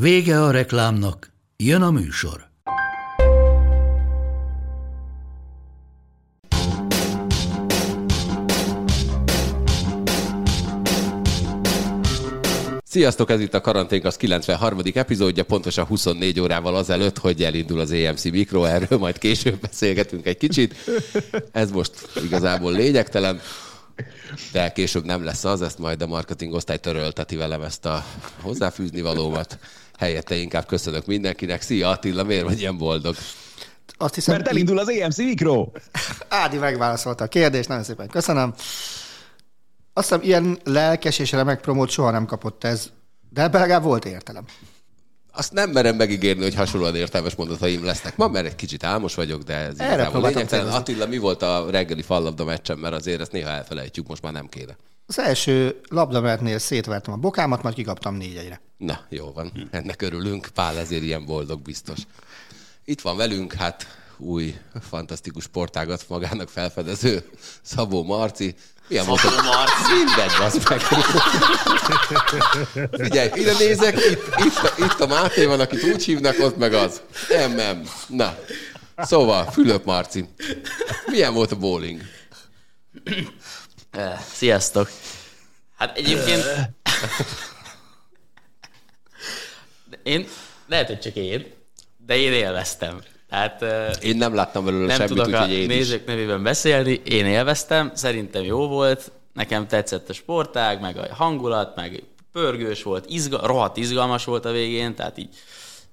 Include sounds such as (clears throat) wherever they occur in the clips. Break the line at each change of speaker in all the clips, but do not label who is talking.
Vége a reklámnak, jön a műsor.
Sziasztok, ez itt a Karanténk az 93. epizódja, pontosan 24 órával azelőtt, hogy elindul az EMC Mikro, erről majd később beszélgetünk egy kicsit. Ez most igazából lényegtelen, de később nem lesz az, ezt majd a marketing osztály törölteti velem ezt a hozzáfűzni valómat. Helyette inkább köszönök mindenkinek. Szia Attila, miért vagy ilyen boldog?
Azt hiszem,
Mert elindul az EMC Mikro.
Ádi megválaszolta a kérdést, nagyon szépen köszönöm. Azt hiszem, ilyen lelkes és remek promót soha nem kapott ez, de ebben legalább volt értelem.
Azt nem merem megígérni, hogy hasonlóan értelmes mondataim lesznek ma, mert egy kicsit álmos vagyok, de ez
Erre
igazából lényegtelen. Attila, mi volt a reggeli fallabda meccsen, mert azért ezt néha elfelejtjük, most már nem kéne.
Az első labdamertnél szétvertem a bokámat, majd kikaptam négy egyre.
Na, jó van, ennek örülünk. Pál ezért ilyen boldog biztos. Itt van velünk, hát új, fantasztikus sportágat magának felfedező Szabó Marci. Milyen Szabó a... Marci? Mindegy, bazd meg. Figyelj, ide nézek, itt, itt, a, itt a Máté van, akit úgy hívnak, ott meg az. Nem, nem. Na, szóval, Fülöp Marci. Milyen volt a bowling?
Sziasztok! Hát egyébként... Én, lehet, hogy csak én, de én élveztem. Tehát eh,
Én nem láttam belőle
nem
semmit,
tudok
úgyhogy én is.
nézők nevében beszélni, én élveztem, szerintem jó volt, nekem tetszett a sportág, meg a hangulat, meg pörgős volt, izga, rohadt izgalmas volt a végén, tehát így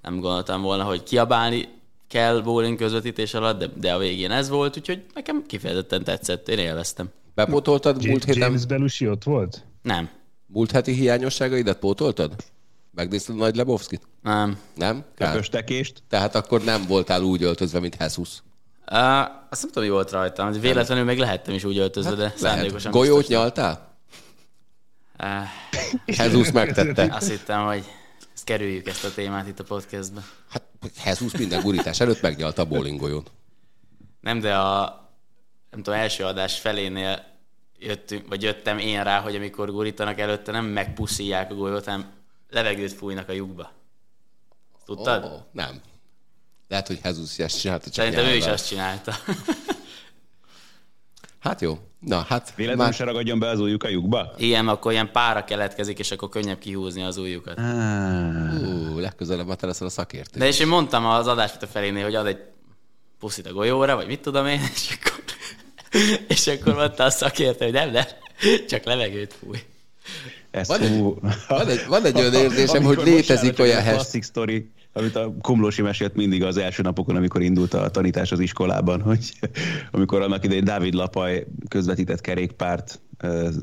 nem gondoltam volna, hogy kiabálni kell bowling közvetítés alatt, de, de a végén ez volt, úgyhogy nekem kifejezetten tetszett, én élveztem.
Bepótoltad múlt héten?
James Belushi ott volt?
Nem,
Múlt heti hiányosságaidat pótoltad? Megnézted Nagy Lebowski-t?
nem.
Nem?
Köpöstekést?
Tehát akkor nem voltál úgy öltözve, mint Jesus.
Uh, azt nem tudom, mi volt rajtam. Véletlenül még lehettem is úgy öltözve, de
Lehet.
szándékosan
Golyót
biztos
nyaltál?
Uh,
megtette.
azt hittem, hogy ezt kerüljük ezt a témát itt a podcastbe.
Hát Jesus minden gurítás előtt megnyalta a bowling golyót.
Nem, de a nem tudom, első adás felénél jöttünk, vagy jöttem én rá, hogy amikor gurítanak előtte, nem megpuszíják a golyót, hanem levegőt fújnak a lyukba. Tudtad?
Ó, nem. Lehet, hogy Jesus ezt csinálta, csak
Szerintem ő is azt csinálta. (laughs)
Hát jó. Na, hát
Véletlenül
már...
se ragadjon be az ujjuk a lyukba?
Ilyen, akkor ilyen pára keletkezik, és akkor könnyebb kihúzni az ujjukat.
Ú, legközelebb már te leszel a szakértő.
De és én mondtam az adás a felénél, hogy ad egy puszit a golyóra, vagy mit tudom én, és akkor, (laughs) és akkor mondta a szakértő, hogy nem, nem, csak levegőt fúj.
Ez
Van egy- van egy- van egy olyan (laughs) érzésem,
Amikor
hogy létezik olyan hashtag-
klasszik sztori, amit a Komlósi mesélt mindig az első napokon, amikor indult a tanítás az iskolában, hogy amikor annak idején Dávid Lapaj közvetített kerékpárt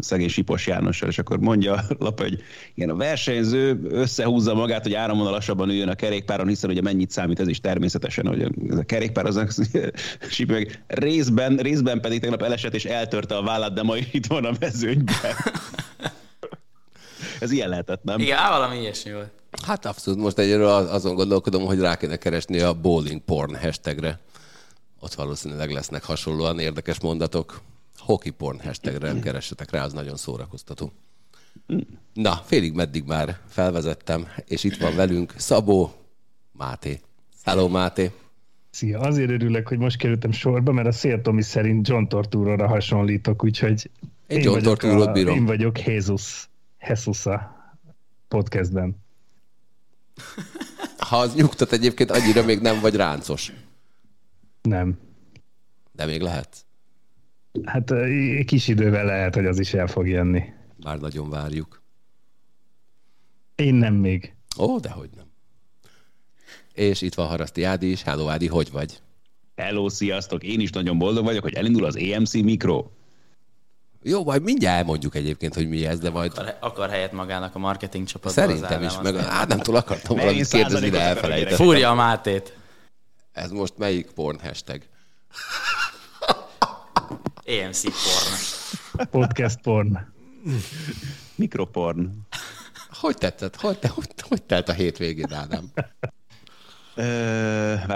szegény Sipos Jánossal, és akkor mondja a Lapaj, hogy igen, a versenyző összehúzza magát, hogy áramon lassabban üljön a kerékpáron, hiszen ugye mennyit számít ez is természetesen, hogy ez a kerékpár az (laughs) Sipi meg részben, részben pedig tegnap elesett és eltörte a vállát, de ma itt van a mezőnyben. (laughs) (laughs) Ez ilyen lehetett, nem?
Igen, valami ilyesmi volt.
Hát abszolút, most egyről azon gondolkodom, hogy rá kéne keresni a bowling porn hashtagre. Ott valószínűleg lesznek hasonlóan érdekes mondatok. Hockey porn hashtagre keressetek rá, az nagyon szórakoztató. Na, félig meddig már felvezettem, és itt van velünk Szabó Máté. Hello, Máté.
Szia, azért örülök, hogy most kerültem sorba, mert a Széltomi szerint John Tortúróra hasonlítok, úgyhogy
Én John
vagyok
Tortúrót
a-
bírom.
Én vagyok Jesus, Jesus a podcastben.
Ha az nyugtat egyébként, annyira még nem vagy ráncos.
Nem.
De még lehet.
Hát kis idővel lehet, hogy az is el fog jönni.
Már nagyon várjuk.
Én nem még.
Ó, dehogy nem. És itt van Haraszti Ádi is. Hello, Ádi, hogy vagy?
Hello, sziasztok! Én is nagyon boldog vagyok, hogy elindul az EMC Mikro.
Jó, majd mindjárt elmondjuk egyébként, hogy mi ez, de majd
Akar, akar helyet magának a marketing csapatban.
szerintem is, meg hát nem túl akartam valamit kérdezni, de elfelejtettem.
Fúrja a Mátét.
Ez most melyik porn hashtag? (laughs)
EMC porn.
Podcast porn.
Mikroporn.
Hogy tetszett? Hogy, te, hogy, hogy telt a hétvégén, Ádám?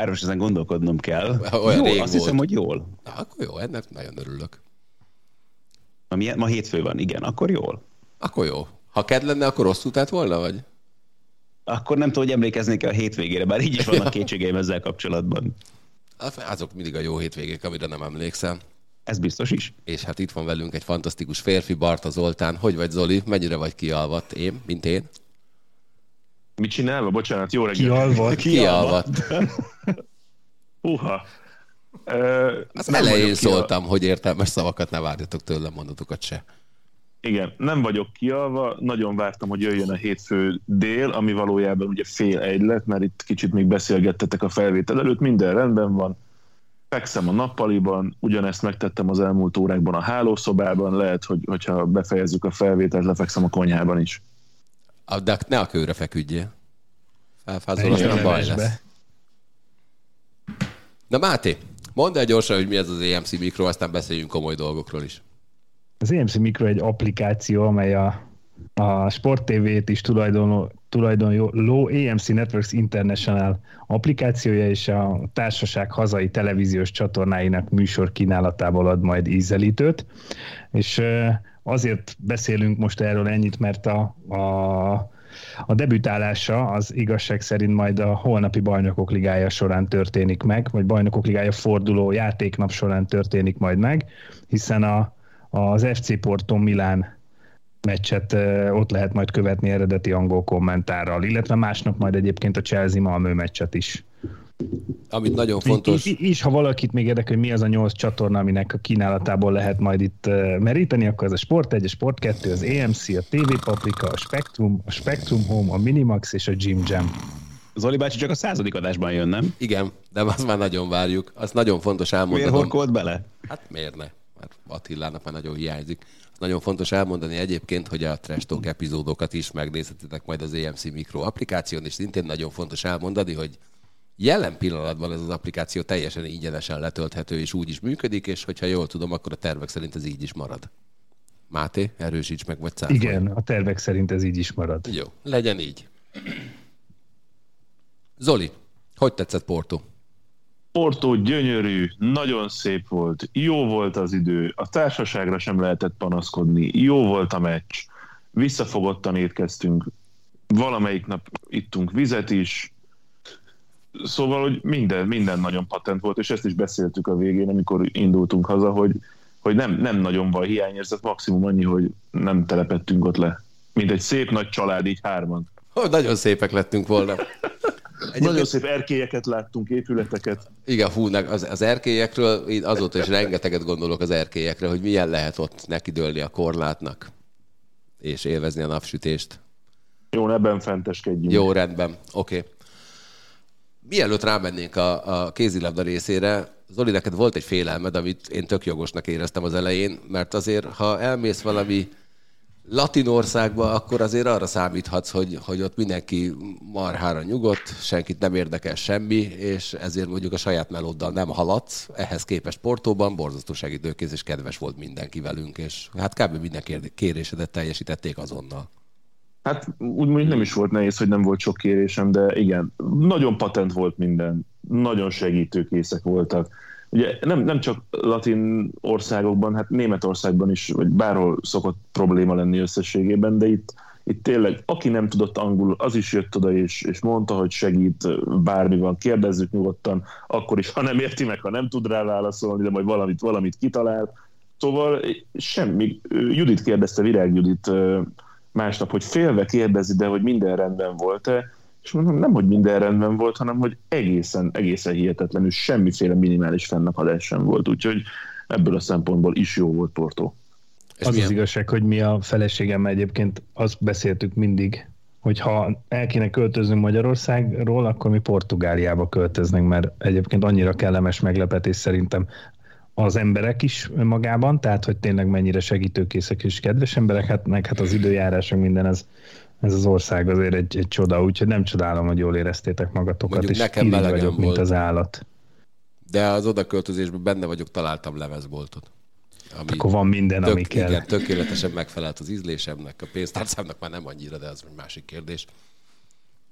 Most ezen gondolkodnom kell.
Olyan
jól,
rég
azt
volt.
hiszem, hogy jól.
Na, akkor jó, ennek nagyon örülök.
Ma, milyen, ma hétfő van, igen, akkor jól.
Akkor jó. Ha ked lenne, akkor rosszul tett volna, vagy?
Akkor nem tudom, hogy emlékeznék a hétvégére, bár így is vannak (laughs) kétségeim ezzel kapcsolatban.
Azok mindig a jó hétvégék, amire nem emlékszem.
Ez biztos is.
És hát itt van velünk egy fantasztikus férfi, Barta Zoltán. Hogy vagy Zoli? Mennyire vagy kialvat? Én, mint én?
Mit csinálva? Bocsánat, jó reggelt.
Kialvat.
Kialvat. (laughs) (laughs)
Uha.
Az
nem
elején szóltam, hogy értelmes szavakat ne várjatok tőlem, mondatokat se.
Igen, nem vagyok kialva, nagyon vártam, hogy jöjjön a hétfő dél, ami valójában ugye fél egy lett, mert itt kicsit még beszélgettetek a felvétel előtt, minden rendben van. Fekszem a nappaliban, ugyanezt megtettem az elmúlt órákban a hálószobában, lehet, hogy, hogyha befejezzük a felvételt, lefekszem a konyhában is.
A- De ne a kőre feküdjél. Felfázol, aztán baj lesz.
Levesbe.
Na Máté, mondd el gyorsan, hogy mi ez az EMC Mikro, aztán beszéljünk komoly dolgokról is.
Az EMC Micro egy applikáció, amely a, a Sport TV-t is tulajdonló, tulajdonló EMC Networks International applikációja, és a társaság hazai televíziós csatornáinak műsor kínálatából ad majd ízelítőt. És azért beszélünk most erről ennyit, mert a, a a debütálása az igazság szerint majd a holnapi bajnokok ligája során történik meg, vagy bajnokok ligája forduló játéknap során történik majd meg, hiszen a, az FC Porto Milán meccset ott lehet majd követni eredeti angol kommentárral, illetve másnap majd egyébként a Chelsea Malmö meccset is.
Amit nagyon fontos,
Így, így, ha valakit még érdekel, hogy mi az a nyolc csatorna, aminek a kínálatából lehet majd itt meríteni, akkor ez a Sport 1, a Sport 2, az EMC, a TV Paprika, a Spectrum, a Spectrum Home, a Minimax és a Jim Jam.
Zoli bácsi csak a századik adásban jön, nem?
igen, de azt már nagyon várjuk. Azt nagyon fontos
Miért
elmondanom.
horkolt bele?
Hát miért ne? Mert Attilának már nagyon hiányzik. Nagyon fontos elmondani egyébként, hogy a Trash Talk epizódokat is megnézhetitek majd az EMC Micro applikáción, és szintén nagyon fontos elmondani, hogy jelen pillanatban ez az applikáció teljesen ingyenesen letölthető, és úgy is működik, és hogyha jól tudom, akkor a tervek szerint ez így is marad. Máté, erősíts meg, vagy cáfolj.
Igen, a tervek szerint ez így is marad.
Jó, legyen így. Zoli, hogy tetszett Porto?
Porto gyönyörű, nagyon szép volt, jó volt az idő, a társaságra sem lehetett panaszkodni, jó volt a meccs, visszafogottan étkeztünk, valamelyik nap ittunk vizet is, szóval, hogy minden, minden nagyon patent volt, és ezt is beszéltük a végén, amikor indultunk haza, hogy, hogy nem, nem nagyon van hiányérzet, maximum annyi, hogy nem telepettünk ott le. Mint egy szép nagy család, így hárman.
Oh, nagyon szépek lettünk volna. (laughs)
Nagyon szép erkélyeket láttunk, épületeket.
Igen, hú, az, az erkélyekről, én azóta is rengeteget gondolok az erkélyekre, hogy milyen lehet ott nekidőlni a korlátnak, és élvezni a napsütést.
Jó, ebben fenteskedjünk.
Jó, rendben, oké. Okay. Mielőtt rámennénk a, a kézilabda részére, Zoli, neked volt egy félelmed, amit én tök jogosnak éreztem az elején, mert azért, ha elmész valami latin országba, akkor azért arra számíthatsz, hogy, hogy ott mindenki marhára nyugodt, senkit nem érdekel semmi, és ezért mondjuk a saját melóddal nem haladsz. Ehhez képest Portóban borzasztó segítőkész és kedves volt mindenki velünk, és hát kb. minden kérésedet teljesítették azonnal.
Hát úgy mondjuk nem is volt nehéz, hogy nem volt sok kérésem, de igen, nagyon patent volt minden, nagyon segítőkészek voltak. Ugye nem, nem csak latin országokban, hát Németországban is, vagy bárhol szokott probléma lenni összességében, de itt, itt tényleg, aki nem tudott angolul, az is jött oda, és, és mondta, hogy segít, bármi van, kérdezzük nyugodtan, akkor is, ha nem érti meg, ha nem tud rá válaszolni, de majd valamit, valamit kitalál. Szóval semmi. Judit kérdezte, Virág Judit másnap, hogy félve kérdezi, de hogy minden rendben volt-e, és mondom, nem, hogy minden rendben volt, hanem hogy egészen, egészen hihetetlenül semmiféle minimális fennakadás sem volt, úgyhogy ebből a szempontból is jó volt Porto.
És
az
milyen-
az igazság, hogy mi a feleségemmel egyébként azt beszéltük mindig, hogy ha el kéne költöznünk Magyarországról, akkor mi Portugáliába költöznénk, mert egyébként annyira kellemes meglepetés szerintem az emberek is magában, tehát hogy tényleg mennyire segítőkészek és kedves emberek, hát meg hát az időjárás, minden, ez, ez az ország azért egy, egy csoda, úgyhogy nem csodálom, hogy jól éreztétek magatokat,
Mondjuk
és
nekem
vagyok, mint
volt.
az állat.
De az odaköltözésben benne vagyok, találtam lemezboltot. Ami
Akkor van minden,
tök,
ami kell.
Igen, tökéletesen megfelelt az ízlésemnek, a pénztárcámnak már nem annyira, de az egy másik kérdés.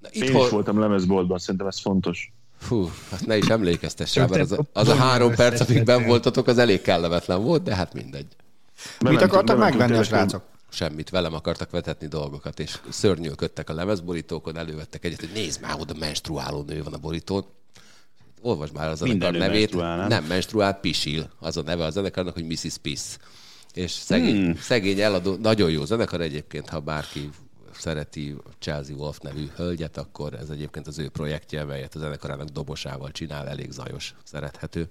Na,
Én
itthon,
is voltam lemezboltban, szerintem ez fontos.
Fú, hát ne is emlékeztess rá, mert az a, az a három perc, amíg ben voltatok, az elég kellemetlen volt, de hát mindegy.
Mit akartak megvenni a srácok?
Semmit, velem akartak vetetni dolgokat, és szörnyűködtek a lemezborítókon, elővettek egyet, hogy nézd már, oda menstruáló nő van a borítón. Olvasd már a zenekar
Minden
nevét.
menstruál, nem?
nem menstruál, pisil. Az a neve a zenekarnak, hogy Mrs. Piss. És szegény, hmm. szegény eladó, nagyon jó zenekar egyébként, ha bárki szereti Chelsea Wolf nevű hölgyet, akkor ez egyébként az ő projektje, melyet a zenekarának dobosával csinál, elég zajos, szerethető.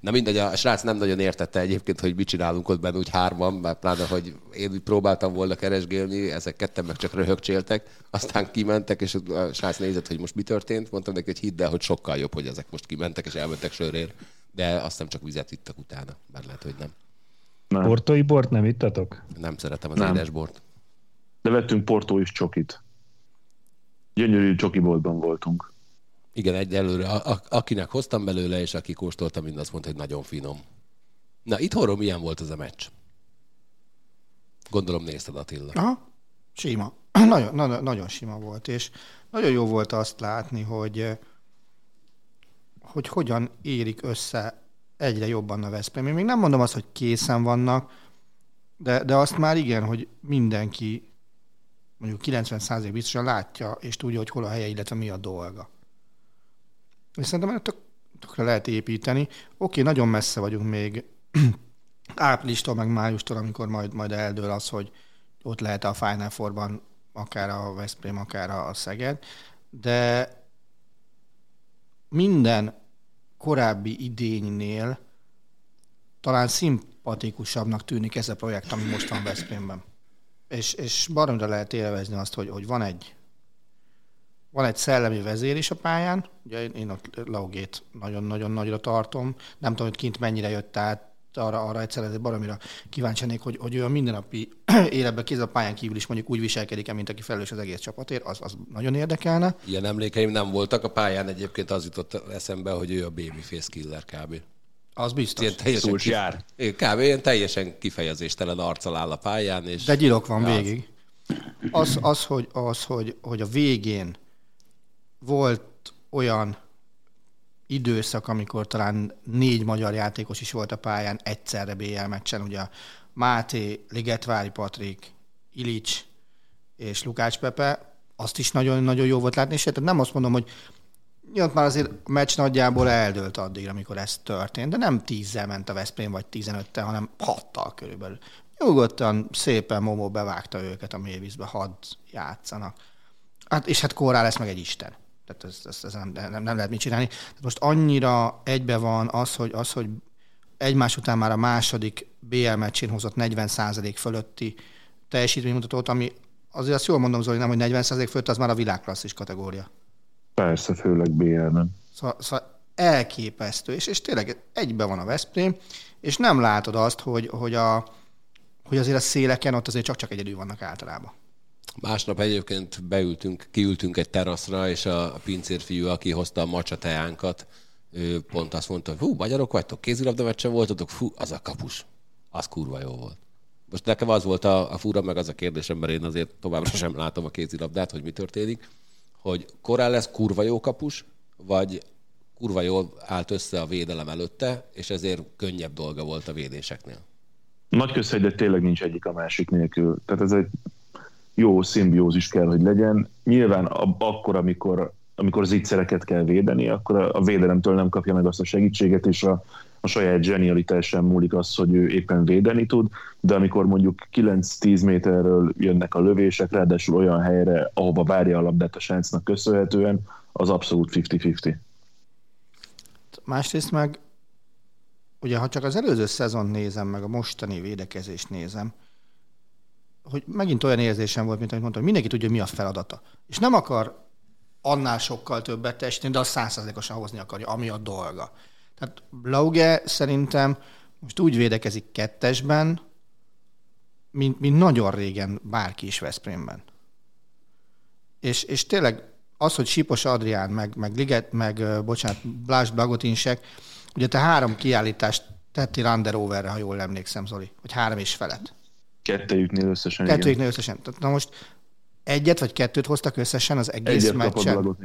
Na mindegy, a srác nem nagyon értette egyébként, hogy mit csinálunk ott benne úgy hárman, mert pláne, hogy én úgy próbáltam volna keresgélni, ezek ketten meg csak röhögcséltek, aztán kimentek, és a srác nézett, hogy most mi történt, mondtam neki, hogy hidd el, hogy sokkal jobb, hogy ezek most kimentek, és elmentek sörért, de azt nem csak vizet ittak utána, bár lehet, hogy nem.
Nem.
Portói bort nem ittatok?
Nem szeretem az
Nem.
édesbort.
De vettünk Portó is csokit. Gyönyörű csokiboltban voltunk.
Igen, egyelőre, a, a, akinek hoztam belőle, és aki kóstolta, mind azt mondta, hogy nagyon finom. Na, itthonról milyen volt az a meccs? Gondolom nézted Attila.
Aha, sima. (clears throat) Nagyon, nagyon, nagyon sima volt, és nagyon jó volt azt látni, hogy, eh, hogy hogyan érik össze egyre jobban a Veszprém. Én még nem mondom azt, hogy készen vannak, de, de azt már igen, hogy mindenki mondjuk 90% biztosan látja, és tudja, hogy hol a helye, illetve mi a dolga. És szerintem erre tök, tökre lehet építeni. Oké, nagyon messze vagyunk még (clears throat) áprilistól, meg májustól, amikor majd, majd eldől az, hogy ott lehet a Final Four-ban akár a Veszprém, akár a Szeged, de minden korábbi idénynél talán szimpatikusabbnak tűnik ez a projekt, ami most van Veszprémben. És, és baromra lehet élvezni azt, hogy, hogy van egy van egy szellemi vezér is a pályán, ugye én- én ott Laugét nagyon-nagyon nagyra tartom, nem tudom, hogy kint mennyire jött át, arra, arra egyszer ezért baromira kíváncsi lennék, hogy, hogy ő a mindennapi (clears throat) életben kéz a pályán kívül is mondjuk úgy viselkedik mint aki felelős az egész csapatért, az, az nagyon érdekelne.
Ilyen emlékeim nem voltak a pályán, egyébként az jutott eszembe, hogy ő a babyface killer kb.
Az biztos.
Ilyen teljesen, kif-
jár.
Kb. ilyen teljesen kifejezéstelen arccal áll a pályán, és
De gyilok van
Az.
végig. Az, az, hogy, az hogy, hogy a végén volt olyan időszak, amikor talán négy magyar játékos is volt a pályán egyszerre BL meccsen, ugye Máté, Ligetvári Patrik, Ilics és Lukács Pepe, azt is nagyon-nagyon jó volt látni, és hát nem azt mondom, hogy Nyilván már azért a meccs nagyjából eldőlt addig, amikor ez történt, de nem tízzel ment a Veszprém, vagy 15-tel, hanem hattal körülbelül. Nyugodtan, szépen Momó bevágta őket a mélyvízbe, hadd játszanak. Hát, és hát Kórá lesz meg egy isten. Tehát ez, ez, ez nem, nem, nem, lehet mit csinálni. Tehát most annyira egybe van az, hogy, az, hogy egymás után már a második BL meccsén hozott 40% fölötti teljesítménymutatót, ami azért azt jól mondom, Zoli, nem, hogy 40% fölött, az már a világklasszis kategória.
Persze, főleg BL-ben.
Szóval, szóval elképesztő, és, és tényleg egybe van a Veszprém, és nem látod azt, hogy, hogy, a, hogy azért a széleken ott azért csak-csak egyedül vannak általában.
Másnap egyébként beültünk, kiültünk egy teraszra, és a, a pincérfiú, aki hozta a macsa teánkat, ő pont azt mondta, hogy hú, magyarok vagytok, kézilabda meccsen voltatok, fú, az a kapus. Az kurva jó volt. Most nekem az volt a, a fura, meg az a kérdésem, mert én azért továbbra sem látom a kézilabdát, hogy mi történik, hogy korán lesz kurva jó kapus, vagy kurva jól állt össze a védelem előtte, és ezért könnyebb dolga volt a védéseknél.
Nagy közhegy, de tényleg nincs egyik a másik nélkül. Tehát ez egy jó szimbiózis kell, hogy legyen. Nyilván ab- akkor, amikor, amikor zicsereket kell védeni, akkor a, a védelemtől nem kapja meg azt a segítséget, és a, a saját zsenialitásán múlik az, hogy ő éppen védeni tud, de amikor mondjuk 9-10 méterről jönnek a lövések, ráadásul olyan helyre, ahova várja a labdát a sáncnak köszönhetően, az abszolút 50-50.
Másrészt meg, ugye ha csak az előző szezon nézem, meg a mostani védekezést nézem, hogy megint olyan érzésem volt, mint amit mondtam, hogy mindenki tudja, mi a feladata. És nem akar annál sokkal többet teljesíteni, de azt százszerzékosan hozni akarja, ami a dolga. Tehát Blauge szerintem most úgy védekezik kettesben, mint, mint nagyon régen bárki is Veszprémben. És, és tényleg az, hogy Sipos Adrián, meg, meg Liget, meg, bocsánat, Blás Bagotinsek, ugye te három kiállítást tettél under overre, ha jól emlékszem, Zoli, vagy három és felett.
Kettejüknél összesen,
Kettőjüknél összesen. Na most egyet vagy kettőt hoztak összesen az egész
Egyet
meccsen.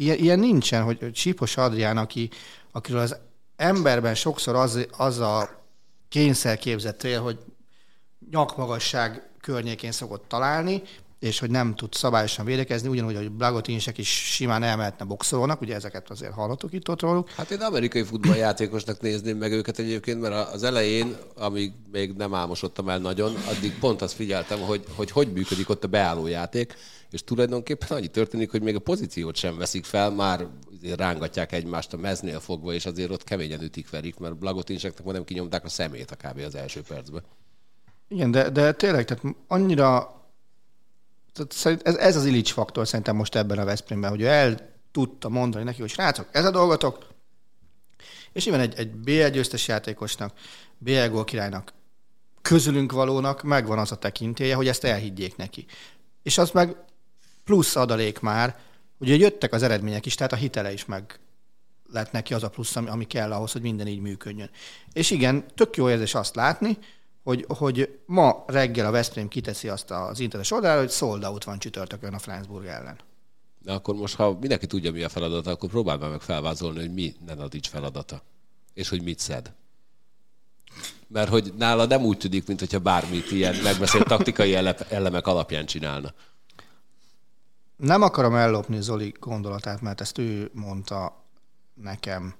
Ilyen, ilyen nincsen, hogy, hogy Adrián, aki, akiről az emberben sokszor az, az a kényszer képzett rél, hogy nyakmagasság környékén szokott találni, és hogy nem tud szabályosan védekezni, ugyanúgy, hogy Blagotinsek is simán elmehetne boxolónak, ugye ezeket azért hallottuk itt ott róluk.
Hát én amerikai futballjátékosnak nézném meg őket egyébként, mert az elején, amíg még nem álmosodtam el nagyon, addig pont azt figyeltem, hogy hogy, hogy működik ott a beálló játék, és tulajdonképpen annyi történik, hogy még a pozíciót sem veszik fel, már rángatják egymást a meznél fogva, és azért ott keményen ütik verik, mert Blagotinseknek nem kinyomták a szemét a kb. az első percben.
Igen, de, de tényleg, tehát annyira ez, ez az Illich faktor szerintem most ebben a Veszprémben, hogy ő el tudta mondani neki, hogy srácok, ez a dolgotok, és nyilván egy, egy BL győztes játékosnak, BL gól királynak, közülünk valónak megvan az a tekintélye, hogy ezt elhiggyék neki. És az meg plusz adalék már, ugye jöttek az eredmények is, tehát a hitele is meg lett neki az a plusz, ami, ami kell ahhoz, hogy minden így működjön. És igen, tök jó érzés azt látni, hogy, hogy ma reggel a Veszprém kiteszi azt az internetes oldalra, hogy sold out van csütörtökön a Flensburg ellen.
De akkor most, ha mindenki tudja, mi a feladata, akkor próbálj meg felvázolni, hogy mi Nenadics feladata. És hogy mit szed. Mert hogy nála nem úgy tűnik, mint hogyha bármit ilyen megbeszélt taktikai elemek alapján csinálna.
Nem akarom ellopni Zoli gondolatát, mert ezt ő mondta nekem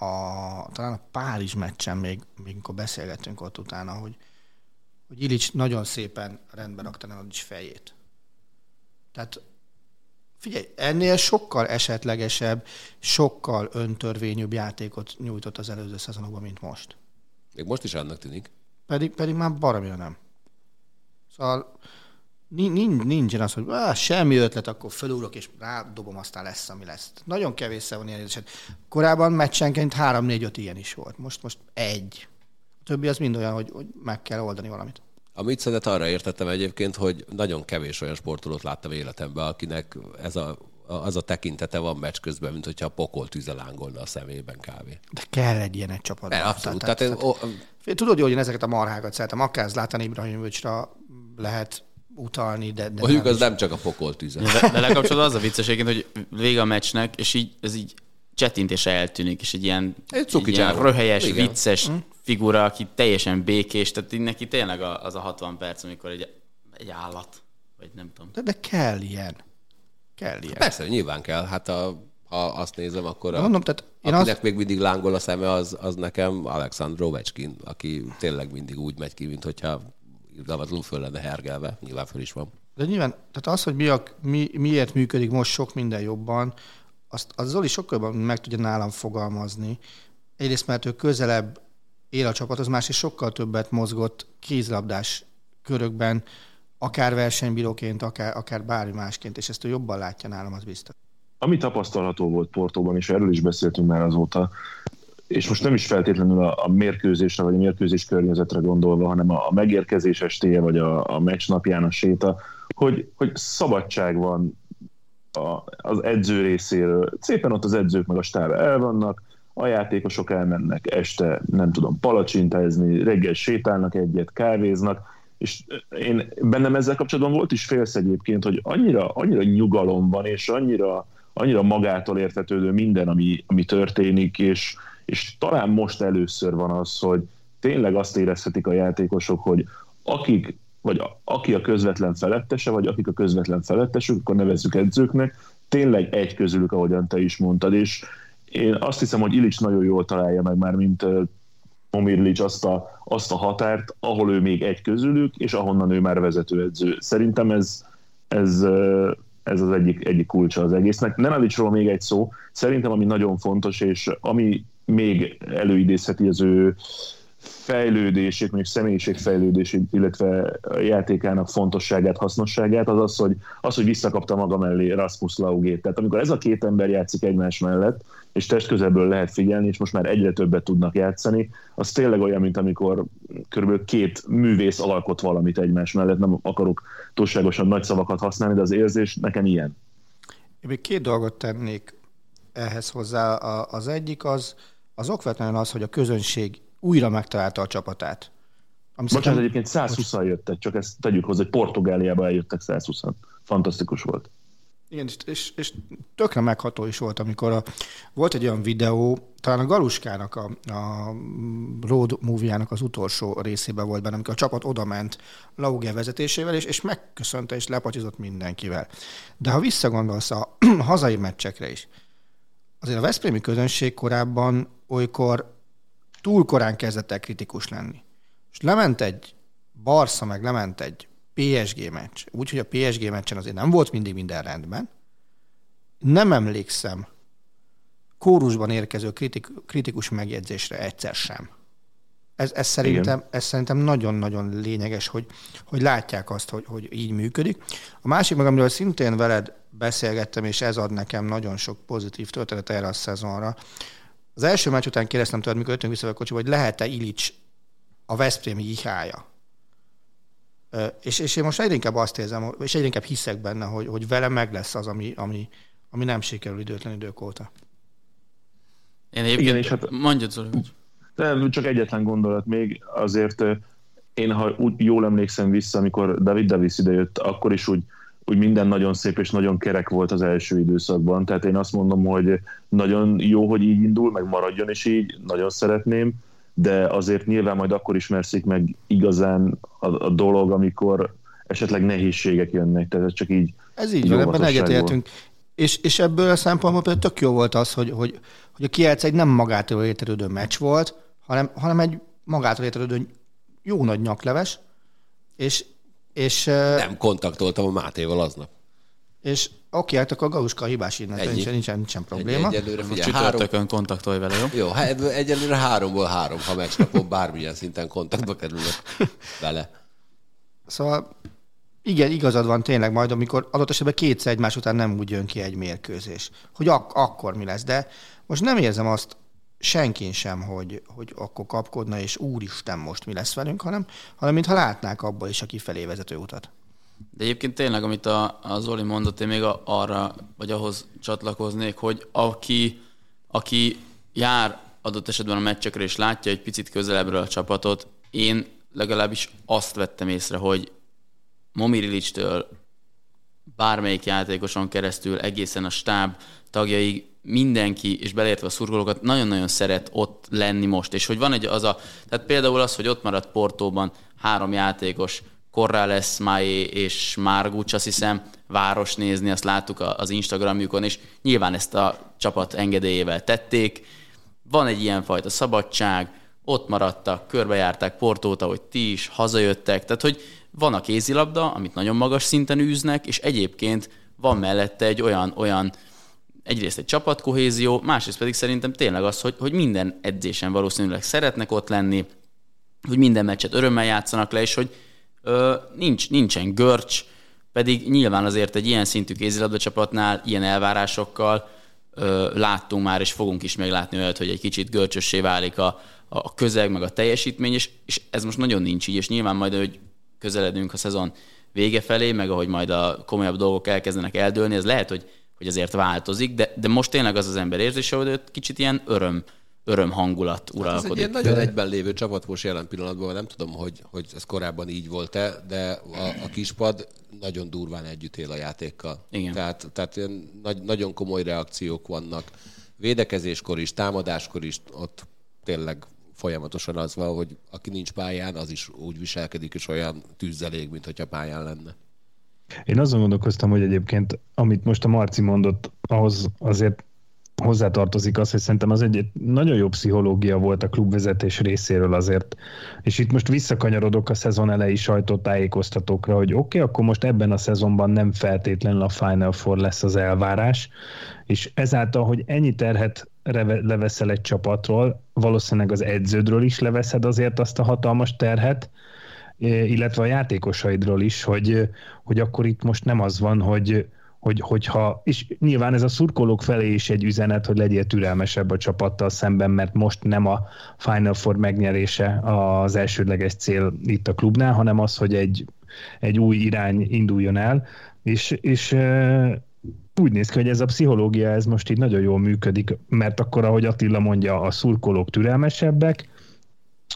a, talán a Párizs meccsen még, még amikor beszélgettünk ott utána, hogy, hogy Ilics nagyon szépen rendben rakta Nenadics fejét. Tehát figyelj, ennél sokkal esetlegesebb, sokkal öntörvényűbb játékot nyújtott az előző szezonokban, mint most.
Még most is annak tűnik.
Pedig, pedig már baromira nem. Szóval nincs, nincsen az, hogy á, semmi ötlet, akkor felugrok és rádobom, aztán lesz, ami lesz. Nagyon kevésszer van ilyen eset. Korábban meccsenként 3-4-5 ilyen is volt. Most, most egy. A többi az mind olyan, hogy, hogy meg kell oldani valamit.
A Mitzedet arra értettem egyébként, hogy nagyon kevés olyan sportolót láttam életemben, akinek ez a, az a tekintete van meccs közben, mint hogyha a pokol tűze lángolna a szemében kávé.
De kell egy ilyen egy csapatban.
Ne, abszolút. Tehát, tehát,
tehát, tudod, hogy én ezeket a marhákat szeretem. Akár Zlatan Ibrahimovicsra lehet utalni, de... de
Mondjuk az nem csak a pokol tűze.
De, de lekapcsolódva az a vicces hogy vége a meccsnek, és így, ez így csettintése eltűnik, és egy ilyen,
egy,
egy ilyen röhelyes, Igen. vicces hm? figura, aki teljesen békés, tehát neki tényleg az a 60 perc, amikor egy, egy állat, vagy nem tudom.
De, de kell ilyen. Kell ilyen.
Persze, nyilván kell. Hát a, ha azt nézem, akkor a, Mondom, tehát én akinek azt... még mindig lángol a szeme, az, az nekem Alexandr Ovechkin, aki tényleg mindig úgy megy ki, mint hogyha irgalmatlanul föl lenne hergelve, nyilván föl is van.
De nyilván, tehát az, hogy mi a, mi, miért működik most sok minden jobban, azt az Zoli sokkal jobban meg tudja nálam fogalmazni. Egyrészt, mert ő közelebb él a csapathoz, másrészt sokkal többet mozgott kézlabdás körökben, akár versenybíróként, akár, akár bármi másként, és ezt ő jobban látja nálam, az biztos.
Ami tapasztalható volt Portóban, és erről is beszéltünk már azóta, és most nem is feltétlenül a, a mérkőzésre vagy a mérkőzés környezetre gondolva, hanem a, a megérkezés estéje vagy a, a meccs napján a séta, hogy, hogy szabadság van a, az edző részéről. Szépen ott az edzők meg a stáb el vannak, a játékosok elmennek este, nem tudom, palacsintázni, reggel sétálnak egyet, kávéznak, és én bennem ezzel kapcsolatban volt is félsz egyébként, hogy annyira, annyira nyugalom van, és annyira, annyira magától értetődő minden, ami, ami történik, és, és talán most először van az, hogy tényleg azt érezhetik a játékosok, hogy akik, vagy a, aki a közvetlen felettese, vagy akik a közvetlen felettesük, akkor nevezzük edzőknek, tényleg egy közülük, ahogyan te is mondtad, és én azt hiszem, hogy Ilics nagyon jól találja meg már, mint Omirlics azt a, azt a határt, ahol ő még egy közülük, és ahonnan ő már vezetőedző. Szerintem ez, ez, ez az egyik, egyik kulcsa az egésznek. Nenadicsról még egy szó. Szerintem ami nagyon fontos, és ami még előidézheti az ő fejlődését, mondjuk személyiségfejlődését, illetve a játékának fontosságát, hasznosságát, az az, hogy, az, hogy visszakapta maga mellé Rasmus Laugét. Tehát amikor ez a két ember játszik egymás mellett, és testközelből lehet figyelni, és most már egyre többet tudnak játszani, az tényleg olyan, mint amikor körülbelül két művész alkot valamit egymás mellett. Nem akarok túlságosan nagy szavakat használni, de az érzés nekem ilyen.
Én még két dolgot tennék ehhez hozzá. Az egyik az, az okvetlenül az, hogy a közönség újra megtalálta a csapatát.
Ami Bocsánat, egyébként 120-an jöttek, csak ezt tegyük hozzá, hogy Portugáliába eljöttek 120-an. Fantasztikus volt.
Igen, és, és, és tökre megható is volt, amikor a, volt egy olyan videó, talán a Galuskának, a, a road movie-jának az utolsó részében volt benne, amikor a csapat odament Lauge vezetésével, és, és megköszönte, és lepatyizott mindenkivel. De ha visszagondolsz a (clears throat) hazai meccsekre is, azért a Veszprémi közönség korábban olykor túl korán kezdett el kritikus lenni. És lement egy Barca, meg lement egy PSG meccs, úgyhogy a PSG meccsen azért nem volt mindig minden rendben. Nem emlékszem kórusban érkező kritik, kritikus megjegyzésre egyszer sem. Ez, ez, szerintem, ez szerintem nagyon-nagyon lényeges, hogy, hogy látják azt, hogy, hogy így működik. A másik meg, amiről szintén veled beszélgettem, és ez ad nekem nagyon sok pozitív történet erre a szezonra, az első meccs után kérdeztem tőled, mikor jöttünk vissza a kocsiba, hogy lehet-e Ilics a Veszprémi ihája. És, és én most egyre inkább azt érzem, és egyre inkább hiszek benne, hogy, hogy vele meg lesz az, ami, ami, ami nem sikerül időtlen idők óta.
Én egyébként... Igen, és hát... Mondjad, Zoli.
Nem, csak egyetlen gondolat még, azért én, ha úgy jól emlékszem vissza, amikor David Davis idejött, akkor is úgy úgy minden nagyon szép és nagyon kerek volt az első időszakban. Tehát én azt mondom, hogy nagyon jó, hogy így indul, meg maradjon is így, nagyon szeretném, de azért nyilván majd akkor ismerszik meg igazán a, a dolog, amikor esetleg nehézségek jönnek. Tehát ez csak így
Ez így van, ebben egyetértünk. És, és ebből a szempontból például tök jó volt az, hogy, hogy, hogy a Kielc egy nem magától értetődő meccs volt, hanem, hanem egy magától értetődő jó nagy nyakleves, és és,
nem kontaktoltam a Mátéval aznap.
És oké, hát akkor Galuska hibás innen, nincsen, nincsen, nincsen probléma.
Egy, egyelőre figyelj, három... kontaktolj vele, jó?
Jó, hát egyelőre háromból három, ha meccsnapon bármilyen szinten kontaktba kerülök vele.
Szóval igen, igazad van tényleg majd, amikor adott esetben kétszer egymás után nem úgy jön ki egy mérkőzés, hogy ak- akkor mi lesz. De most nem érzem azt senkin sem, hogy, hogy akkor kapkodna, és úristen, most mi lesz velünk, hanem, hanem mintha látnák abba is a kifelé vezető utat.
De egyébként tényleg, amit a, a Zoli mondott, én még a, arra, vagy ahhoz csatlakoznék, hogy aki, aki jár adott esetben a meccsekre, és látja egy picit közelebbről a csapatot, én legalábbis azt vettem észre, hogy Momirilicstől bármelyik játékoson keresztül egészen a stáb tagjaig mindenki, és beleértve a szurkolókat, nagyon-nagyon szeret ott lenni most. És hogy van egy az a, tehát például az, hogy ott maradt Portóban három játékos, Corrales, Maé és Margucs, azt hiszem, város nézni, azt láttuk az Instagramjukon, és nyilván ezt a csapat engedélyével tették. Van egy ilyen fajta szabadság, ott maradtak, körbejárták Portót, ahogy ti is, hazajöttek, tehát hogy van a kézilabda, amit nagyon magas szinten űznek, és egyébként van mellette egy olyan, olyan egyrészt egy csapatkohézió, másrészt pedig szerintem tényleg az, hogy, hogy minden edzésen valószínűleg szeretnek ott lenni, hogy minden meccset örömmel játszanak le, és hogy ö, nincs, nincsen görcs, pedig nyilván azért egy ilyen szintű kézilabda csapatnál ilyen elvárásokkal ö, láttunk már, és fogunk is meglátni olyat, hogy egy kicsit görcsössé válik a, a közeg, meg a teljesítmény, és, és ez most nagyon nincs így, és nyilván majd, hogy közeledünk a szezon vége felé, meg ahogy majd a komolyabb dolgok elkezdenek eldőlni, ez lehet, hogy hogy azért változik, de, de most tényleg az az ember érzése, hogy ott kicsit ilyen öröm, öröm hangulat uralkodik. Hát ez egy
ilyen nagyon egyben lévő csapat most jelen pillanatban, nem tudom, hogy, hogy ez korábban így volt-e, de a, a kispad nagyon durván együtt él a játékkal. Igen. Tehát, tehát nagy, nagyon komoly reakciók vannak. Védekezéskor is, támadáskor is, ott tényleg folyamatosan az van, hogy aki nincs pályán, az is úgy viselkedik, és olyan tűzzelék, mint hogyha pályán lenne.
Én azon gondolkoztam, hogy egyébként, amit most a Marci mondott, ahhoz azért hozzátartozik az, hogy szerintem az egy nagyon jó pszichológia volt a klubvezetés részéről azért. És itt most visszakanyarodok a szezon elejé sajtótájékoztatókra, hogy oké, okay, akkor most ebben a szezonban nem feltétlenül a Final Four lesz az elvárás, és ezáltal, hogy ennyi terhet leveszel egy csapatról, valószínűleg az edződről is leveszed azért azt a hatalmas terhet, illetve a játékosaidról is, hogy, hogy akkor itt most nem az van, hogy, hogy, hogyha, és nyilván ez a szurkolók felé is egy üzenet, hogy legyél türelmesebb a csapattal szemben, mert most nem a Final Four megnyerése az elsődleges cél itt a klubnál, hanem az, hogy egy, egy új irány induljon el, és, és úgy néz ki, hogy ez a pszichológia ez most így nagyon jól működik, mert akkor, ahogy Attila mondja, a szurkolók türelmesebbek,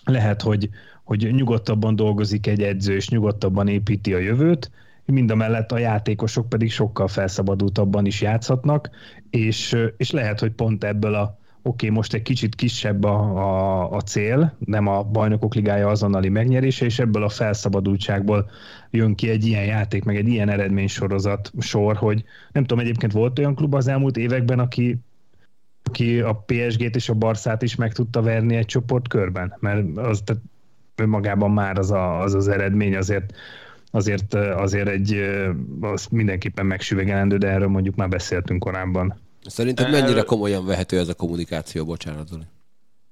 lehet, hogy, hogy nyugodtabban dolgozik egy edző, és nyugodtabban építi a jövőt, mind a mellett a játékosok pedig sokkal felszabadultabban is játszhatnak, és, és lehet, hogy pont ebből a oké, okay, most egy kicsit kisebb a, a, a cél, nem a bajnokok ligája azonnali megnyerése, és ebből a felszabadultságból jön ki egy ilyen játék, meg egy ilyen eredménysorozat sor, hogy nem tudom, egyébként volt olyan klub az elmúlt években, aki aki a PSG-t és a Barszát is meg tudta verni egy csoportkörben, mert az tehát önmagában már az, a, az az eredmény azért azért, azért egy, az mindenképpen megsüvegelendő, de erről mondjuk már beszéltünk korábban.
Szerinted mennyire komolyan vehető ez a kommunikáció? Bocsánat, Zoli.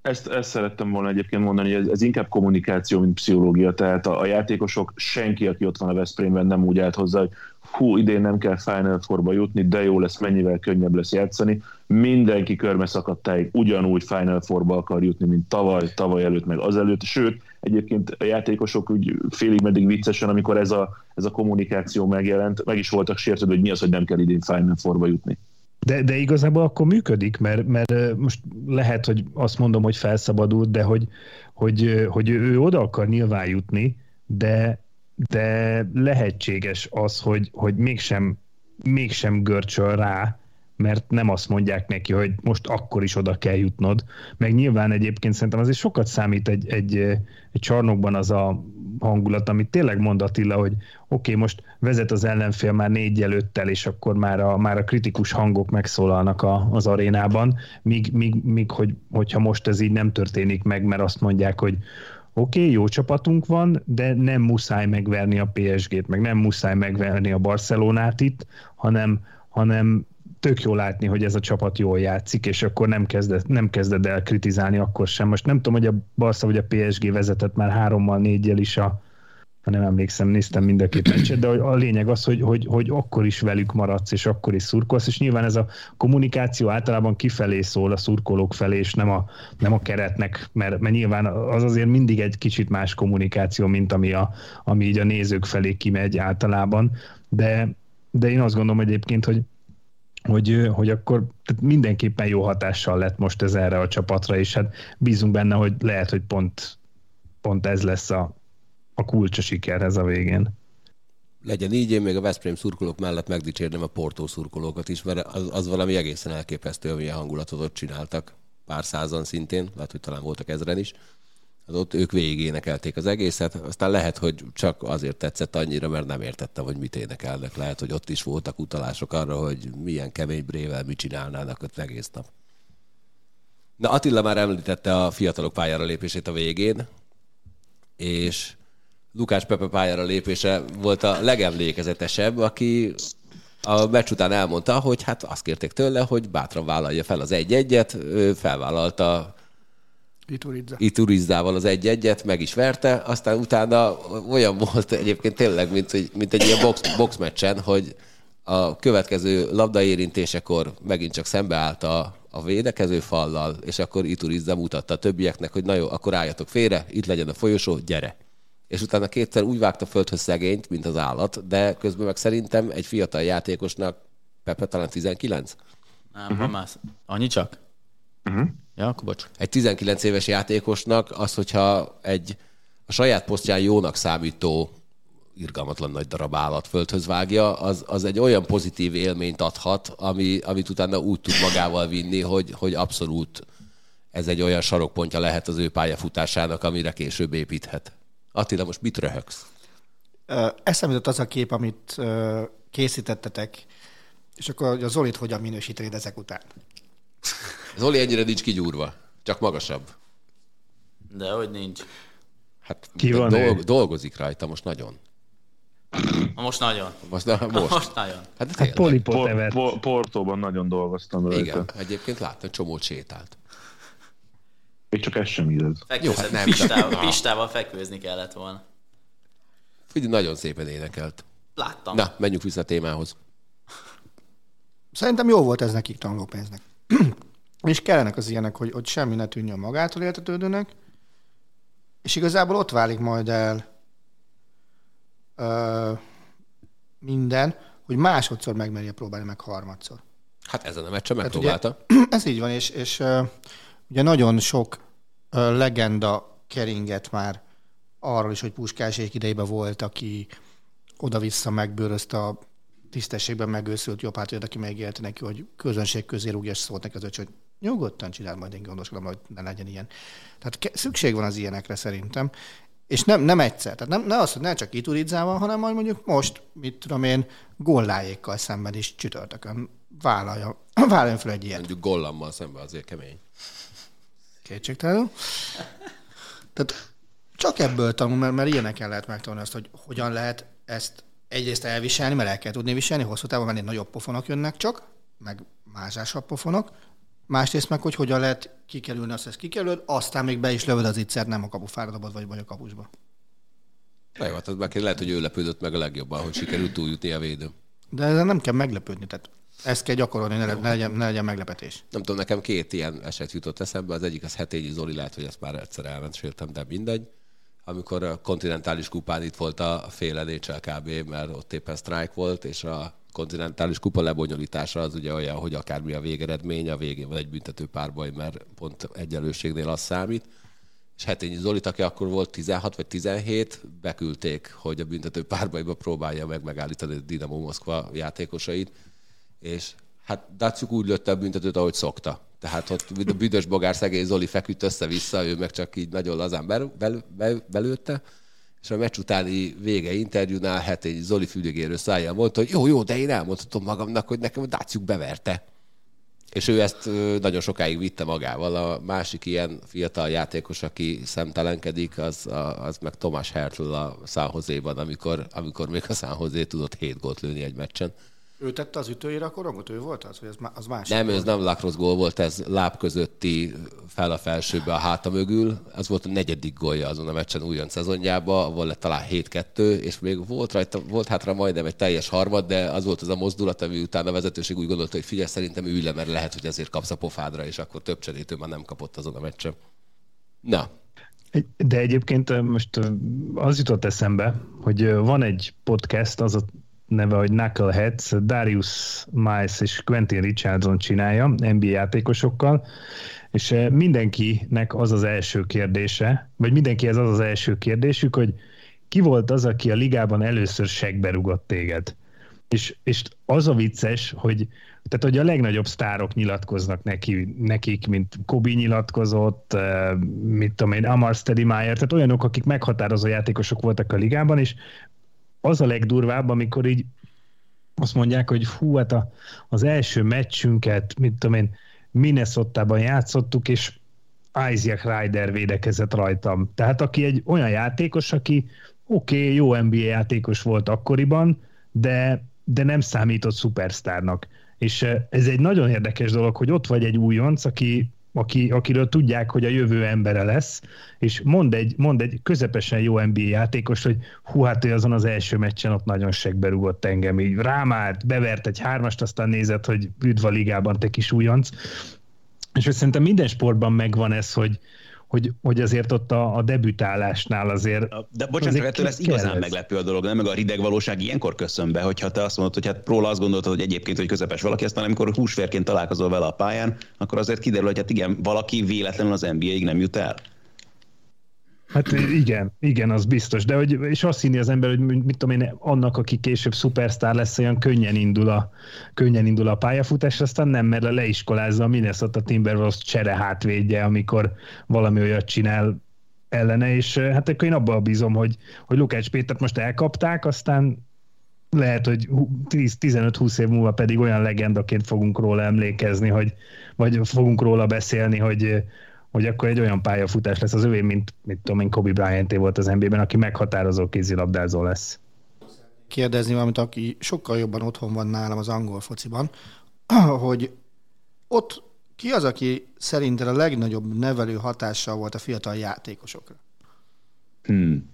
Ezt, ezt szerettem volna egyébként mondani, hogy ez, ez inkább kommunikáció, mint pszichológia. Tehát a, a játékosok, senki, aki ott van a Veszprémben, nem úgy állt hozzá, hogy hú, idén nem kell Final Four-ba jutni, de jó lesz, mennyivel könnyebb lesz játszani. Mindenki körme szakadtáig ugyanúgy Final Four-ba akar jutni, mint tavaly, tavaly előtt, meg azelőtt. Sőt, egyébként a játékosok úgy félig meddig viccesen, amikor ez a, ez a kommunikáció megjelent, meg is voltak sértődve, hogy mi az, hogy nem kell idén Final Four-ba jutni.
De, de igazából akkor működik, mert, mert most lehet, hogy azt mondom, hogy felszabadult, de hogy, hogy, hogy ő oda akar nyilván jutni, de, de lehetséges az, hogy, hogy mégsem, mégsem görcsöl rá, mert nem azt mondják neki, hogy most akkor is oda kell jutnod. Meg nyilván egyébként szerintem azért sokat számít egy, egy, egy csarnokban az a hangulat, amit tényleg mond Attila, hogy oké, okay, most vezet az ellenfél már négy jelölttel, és akkor már a, már a kritikus hangok megszólalnak a, az arénában, míg, míg, míg hogy, hogyha most ez így nem történik meg, mert azt mondják, hogy oké, okay, jó csapatunk van, de nem muszáj megverni a PSG-t, meg nem muszáj megverni a Barcelonát itt, hanem, hanem tök jó látni, hogy ez a csapat jól játszik, és akkor nem kezded, nem kezded el kritizálni akkor sem. Most nem tudom, hogy a Barca vagy a PSG vezetett már hárommal, négyel is a ha nem emlékszem, néztem mind a két meccset, de a lényeg az, hogy, hogy, hogy akkor is velük maradsz, és akkor is szurkolsz, és nyilván ez a kommunikáció általában kifelé szól a szurkolók felé, és nem a, nem a keretnek, mert, mert nyilván az azért mindig egy kicsit más kommunikáció, mint ami, a, ami így a nézők felé kimegy általában, de, de én azt gondolom egyébként, hogy hogy, hogy akkor tehát mindenképpen jó hatással lett most ez erre a csapatra, és hát bízunk benne, hogy lehet, hogy pont, pont ez lesz a, a kulcs a sikerhez a végén.
Legyen így, én még a Veszprém szurkolók mellett megdicsérném a Portó szurkolókat is, mert az, az valami egészen elképesztő, amilyen hangulatot ott csináltak. Pár százan szintén, lehet, hogy talán voltak ezren is az ott ők végigénekelték az egészet, aztán lehet, hogy csak azért tetszett annyira, mert nem értettem, hogy mit énekelnek. Lehet, hogy ott is voltak utalások arra, hogy milyen kemény brével mit csinálnának ott egész nap. Na Attila már említette a fiatalok pályára lépését a végén, és Lukás Pepe pályára lépése volt a legemlékezetesebb, aki a meccs után elmondta, hogy hát azt kérték tőle, hogy bátran vállalja fel az egy-egyet, ő felvállalta
Iturizza.
Iturizzával az egy-egyet, meg is verte, aztán utána olyan volt egyébként tényleg, mint, hogy, mint egy ilyen box, box meccsen, hogy a következő labdaérintésekor megint csak szembeállt a, a védekező fallal, és akkor Iturizza mutatta a többieknek, hogy na jó, akkor álljatok félre, itt legyen a folyosó, gyere. És utána kétszer úgy vágta földhöz szegényt, mint az állat, de közben meg szerintem egy fiatal játékosnak, Pepe talán 19?
Nem, uh-huh. már annyi csak? Uh-huh. Ja, akkor bocs.
Egy 19 éves játékosnak az, hogyha egy a saját posztján jónak számító irgalmatlan nagy darab állat földhöz vágja, az, az egy olyan pozitív élményt adhat, ami, amit utána úgy tud magával vinni, hogy, hogy abszolút ez egy olyan sarokpontja lehet az ő pályafutásának, amire később építhet. Attila, most mit röhögsz?
Eszembe jutott az a kép, amit készítettetek, és akkor a Zolit hogyan minősítenéd ezek után?
Zoli ennyire nincs kigyúrva, csak magasabb.
De hogy nincs.
Hát Ki van dolg- dolgozik rajta most nagyon.
Most nagyon.
Most, na, most.
Most nagyon.
Hát,
Hát polipot
Por, por, Portóban nagyon dolgoztam rajta.
Igen, egyébként láttam, csomót sétált.
Még csak ez sem igaz.
Jó, hát nem,
pistával,
de-
pistával fekvőzni kellett volna.
Figyelj, nagyon szépen énekelt.
Láttam.
Na, menjünk vissza a témához.
Szerintem jó volt ez nekik tanulópénznek. És kellenek az ilyenek, hogy, hogy semmi ne tűnjön magától értetődőnek, és igazából ott válik majd el ö, minden, hogy másodszor megmerje próbálni, meg harmadszor.
Hát ezen a meccsen megpróbálta. (clears throat)
Ez így van, és, és ö, ugye nagyon sok ö, legenda keringet már arról is, hogy Puskásék idejében volt, aki oda-vissza megbőrözte a tisztességben megőszült jobb hátvéd, aki megélte neki, hogy közönség közé rúgja, és szólt neki az öcs, hogy nyugodtan csinál, majd én gondoskodom, hogy ne legyen ilyen. Tehát ke- szükség van az ilyenekre szerintem. És nem, nem egyszer. Tehát nem, ne az, hogy ne csak Ituridzával, hanem majd mondjuk most, mit tudom én, golláékkal szemben is csütörtökön vállalja, (clears throat) vállaljon fel egy ilyet.
Mondjuk gollammal szemben azért kemény.
Kétségtelenül. Tehát csak ebből tanul, mert, mert ilyeneken lehet megtanulni azt, hogy hogyan lehet ezt egyrészt elviselni, mert el kell tudni viselni, hosszú távon menni nagyobb pofonok jönnek csak, meg másásabb pofonok, másrészt meg, hogy hogyan lehet kikerülni azt, ezt kikerülöd, aztán még be is lövöd az ígyszert, nem a kapufára dobod, vagy, vagy a kapusba.
Na jó, hát meg lehet, hogy ő lepődött meg a legjobban, hogy sikerült túljutni a védő.
De ezzel nem kell meglepődni, tehát ezt kell gyakorolni, ne, le- ne, legyen, ne legyen meglepetés.
Nem tudom, nekem két ilyen eset jutott eszembe. Az egyik az Hetényi Zoli, lehet, hogy ezt már egyszer elmeséltem, de mindegy. Amikor a kontinentális kupán itt volt a fél NHL kb, mert ott éppen sztrájk volt, és a kontinentális kupa lebonyolítása az ugye olyan, hogy akármi a végeredmény, a végén van egy büntető párbaj, mert pont egyenlőségnél az számít. És Hetényi Zolit, aki akkor volt 16 vagy 17, beküldték, hogy a büntető párbajba próbálja meg megállítani a Dinamo Moszkva játékosait, és hát Datsuk úgy lőtte a büntetőt, ahogy szokta. Tehát ott a büdös bogár szegény Zoli feküdt össze-vissza, ő meg csak így nagyon lazán bel, bel, bel, belőtte, és a meccs utáni vége interjúnál Hetény Zoli fülögérő szájjal mondta, hogy jó, jó, de én elmondhatom magamnak, hogy nekem a Datsuk beverte. És ő ezt nagyon sokáig vitte magával. A másik ilyen fiatal játékos, aki szemtelenkedik, az, az meg Tomás Hertl a San Jose-ban, amikor, amikor még a San tudott 7 gólt lőni egy meccsen.
Ő tette az ütőjére a korongot? Ő volt az? Vagy az, az másik?
Nem,
volt?
ez nem lacrosse gól volt, ez láb közötti fel a felsőbe a háta mögül. Ez volt a negyedik gólja azon a meccsen újon szezonjában, ahol lett talán 7-2, és még volt rajta, volt hátra majdnem egy teljes harmad, de az volt az a mozdulat, ami után a vezetőség úgy gondolta, hogy figyelj, szerintem ülj le, mert lehet, hogy ezért kapsz a pofádra, és akkor több cserét ő már nem kapott azon a meccsen. Na,
De egyébként most az jutott eszembe, hogy van egy podcast, az a neve, hogy Knuckleheads, Darius Miles és Quentin Richardson csinálja NBA játékosokkal, és ö, mindenkinek az az első kérdése, vagy mindenkihez az az első kérdésük, hogy ki volt az, aki a ligában először segbe rugott téged? És, és az a vicces, hogy tehát, hogy a legnagyobb sztárok nyilatkoznak neki, nekik, mint Kobi nyilatkozott, eh, mit tudom én, Amar Steadymeyer, tehát olyanok, akik meghatározó játékosok voltak a ligában, és az a legdurvább, amikor így azt mondják, hogy hú, hát a, az első meccsünket, mit tudom én, Minnesota-ban játszottuk, és Isaac Ryder védekezett rajtam. Tehát aki egy olyan játékos, aki oké, okay, jó NBA játékos volt akkoriban, de, de nem számított szupersztárnak. És eh, ez egy nagyon érdekes dolog, hogy ott vagy egy újonc, aki, aki, akiről tudják, hogy a jövő embere lesz, és mond egy, mond egy közepesen jó NBA játékos, hogy hú, hát ő azon az első meccsen ott nagyon segbe rúgott engem, így rámált, bevert egy hármast, aztán nézett, hogy üdv a ligában, te kis újonc. És hogy szerintem minden sportban megvan ez, hogy, hogy, hogy azért ott a, a debütálásnál azért...
De bocsánat,
azért
ettől ez
kell
igazán meglepő a dolog, nem? Meg a rideg valóság ilyenkor köszön be, hogyha te azt mondod, hogy hát róla azt gondoltad, hogy egyébként, hogy közepes valaki, aztán amikor húsvérként találkozol vele a pályán, akkor azért kiderül, hogy hát igen, valaki véletlenül az NBA-ig nem jut el.
Hát igen, igen, az biztos. De hogy, és azt hinni az ember, hogy mit tudom én, annak, aki később szupersztár lesz, olyan könnyen indul a, könnyen indul a pályafutás, aztán nem, mert leiskolázza a Minnesota Timberwolves csere hátvédje, amikor valami olyat csinál ellene, és hát akkor én abban bízom, hogy, hogy Lukács Pétert most elkapták, aztán lehet, hogy hú- 10 15-20 év múlva pedig olyan legendaként fogunk róla emlékezni, hogy, vagy fogunk róla beszélni, hogy, hogy akkor egy olyan pályafutás lesz az övé, mint, mint tudom én, Kobe Bryant volt az NBA-ben, aki meghatározó kézilabdázó lesz.
kérdezni valamit, aki sokkal jobban otthon van nálam az angol fociban, (clears throat) hogy ott ki az, aki szerinted a legnagyobb nevelő hatással volt a fiatal játékosokra?
Hmm.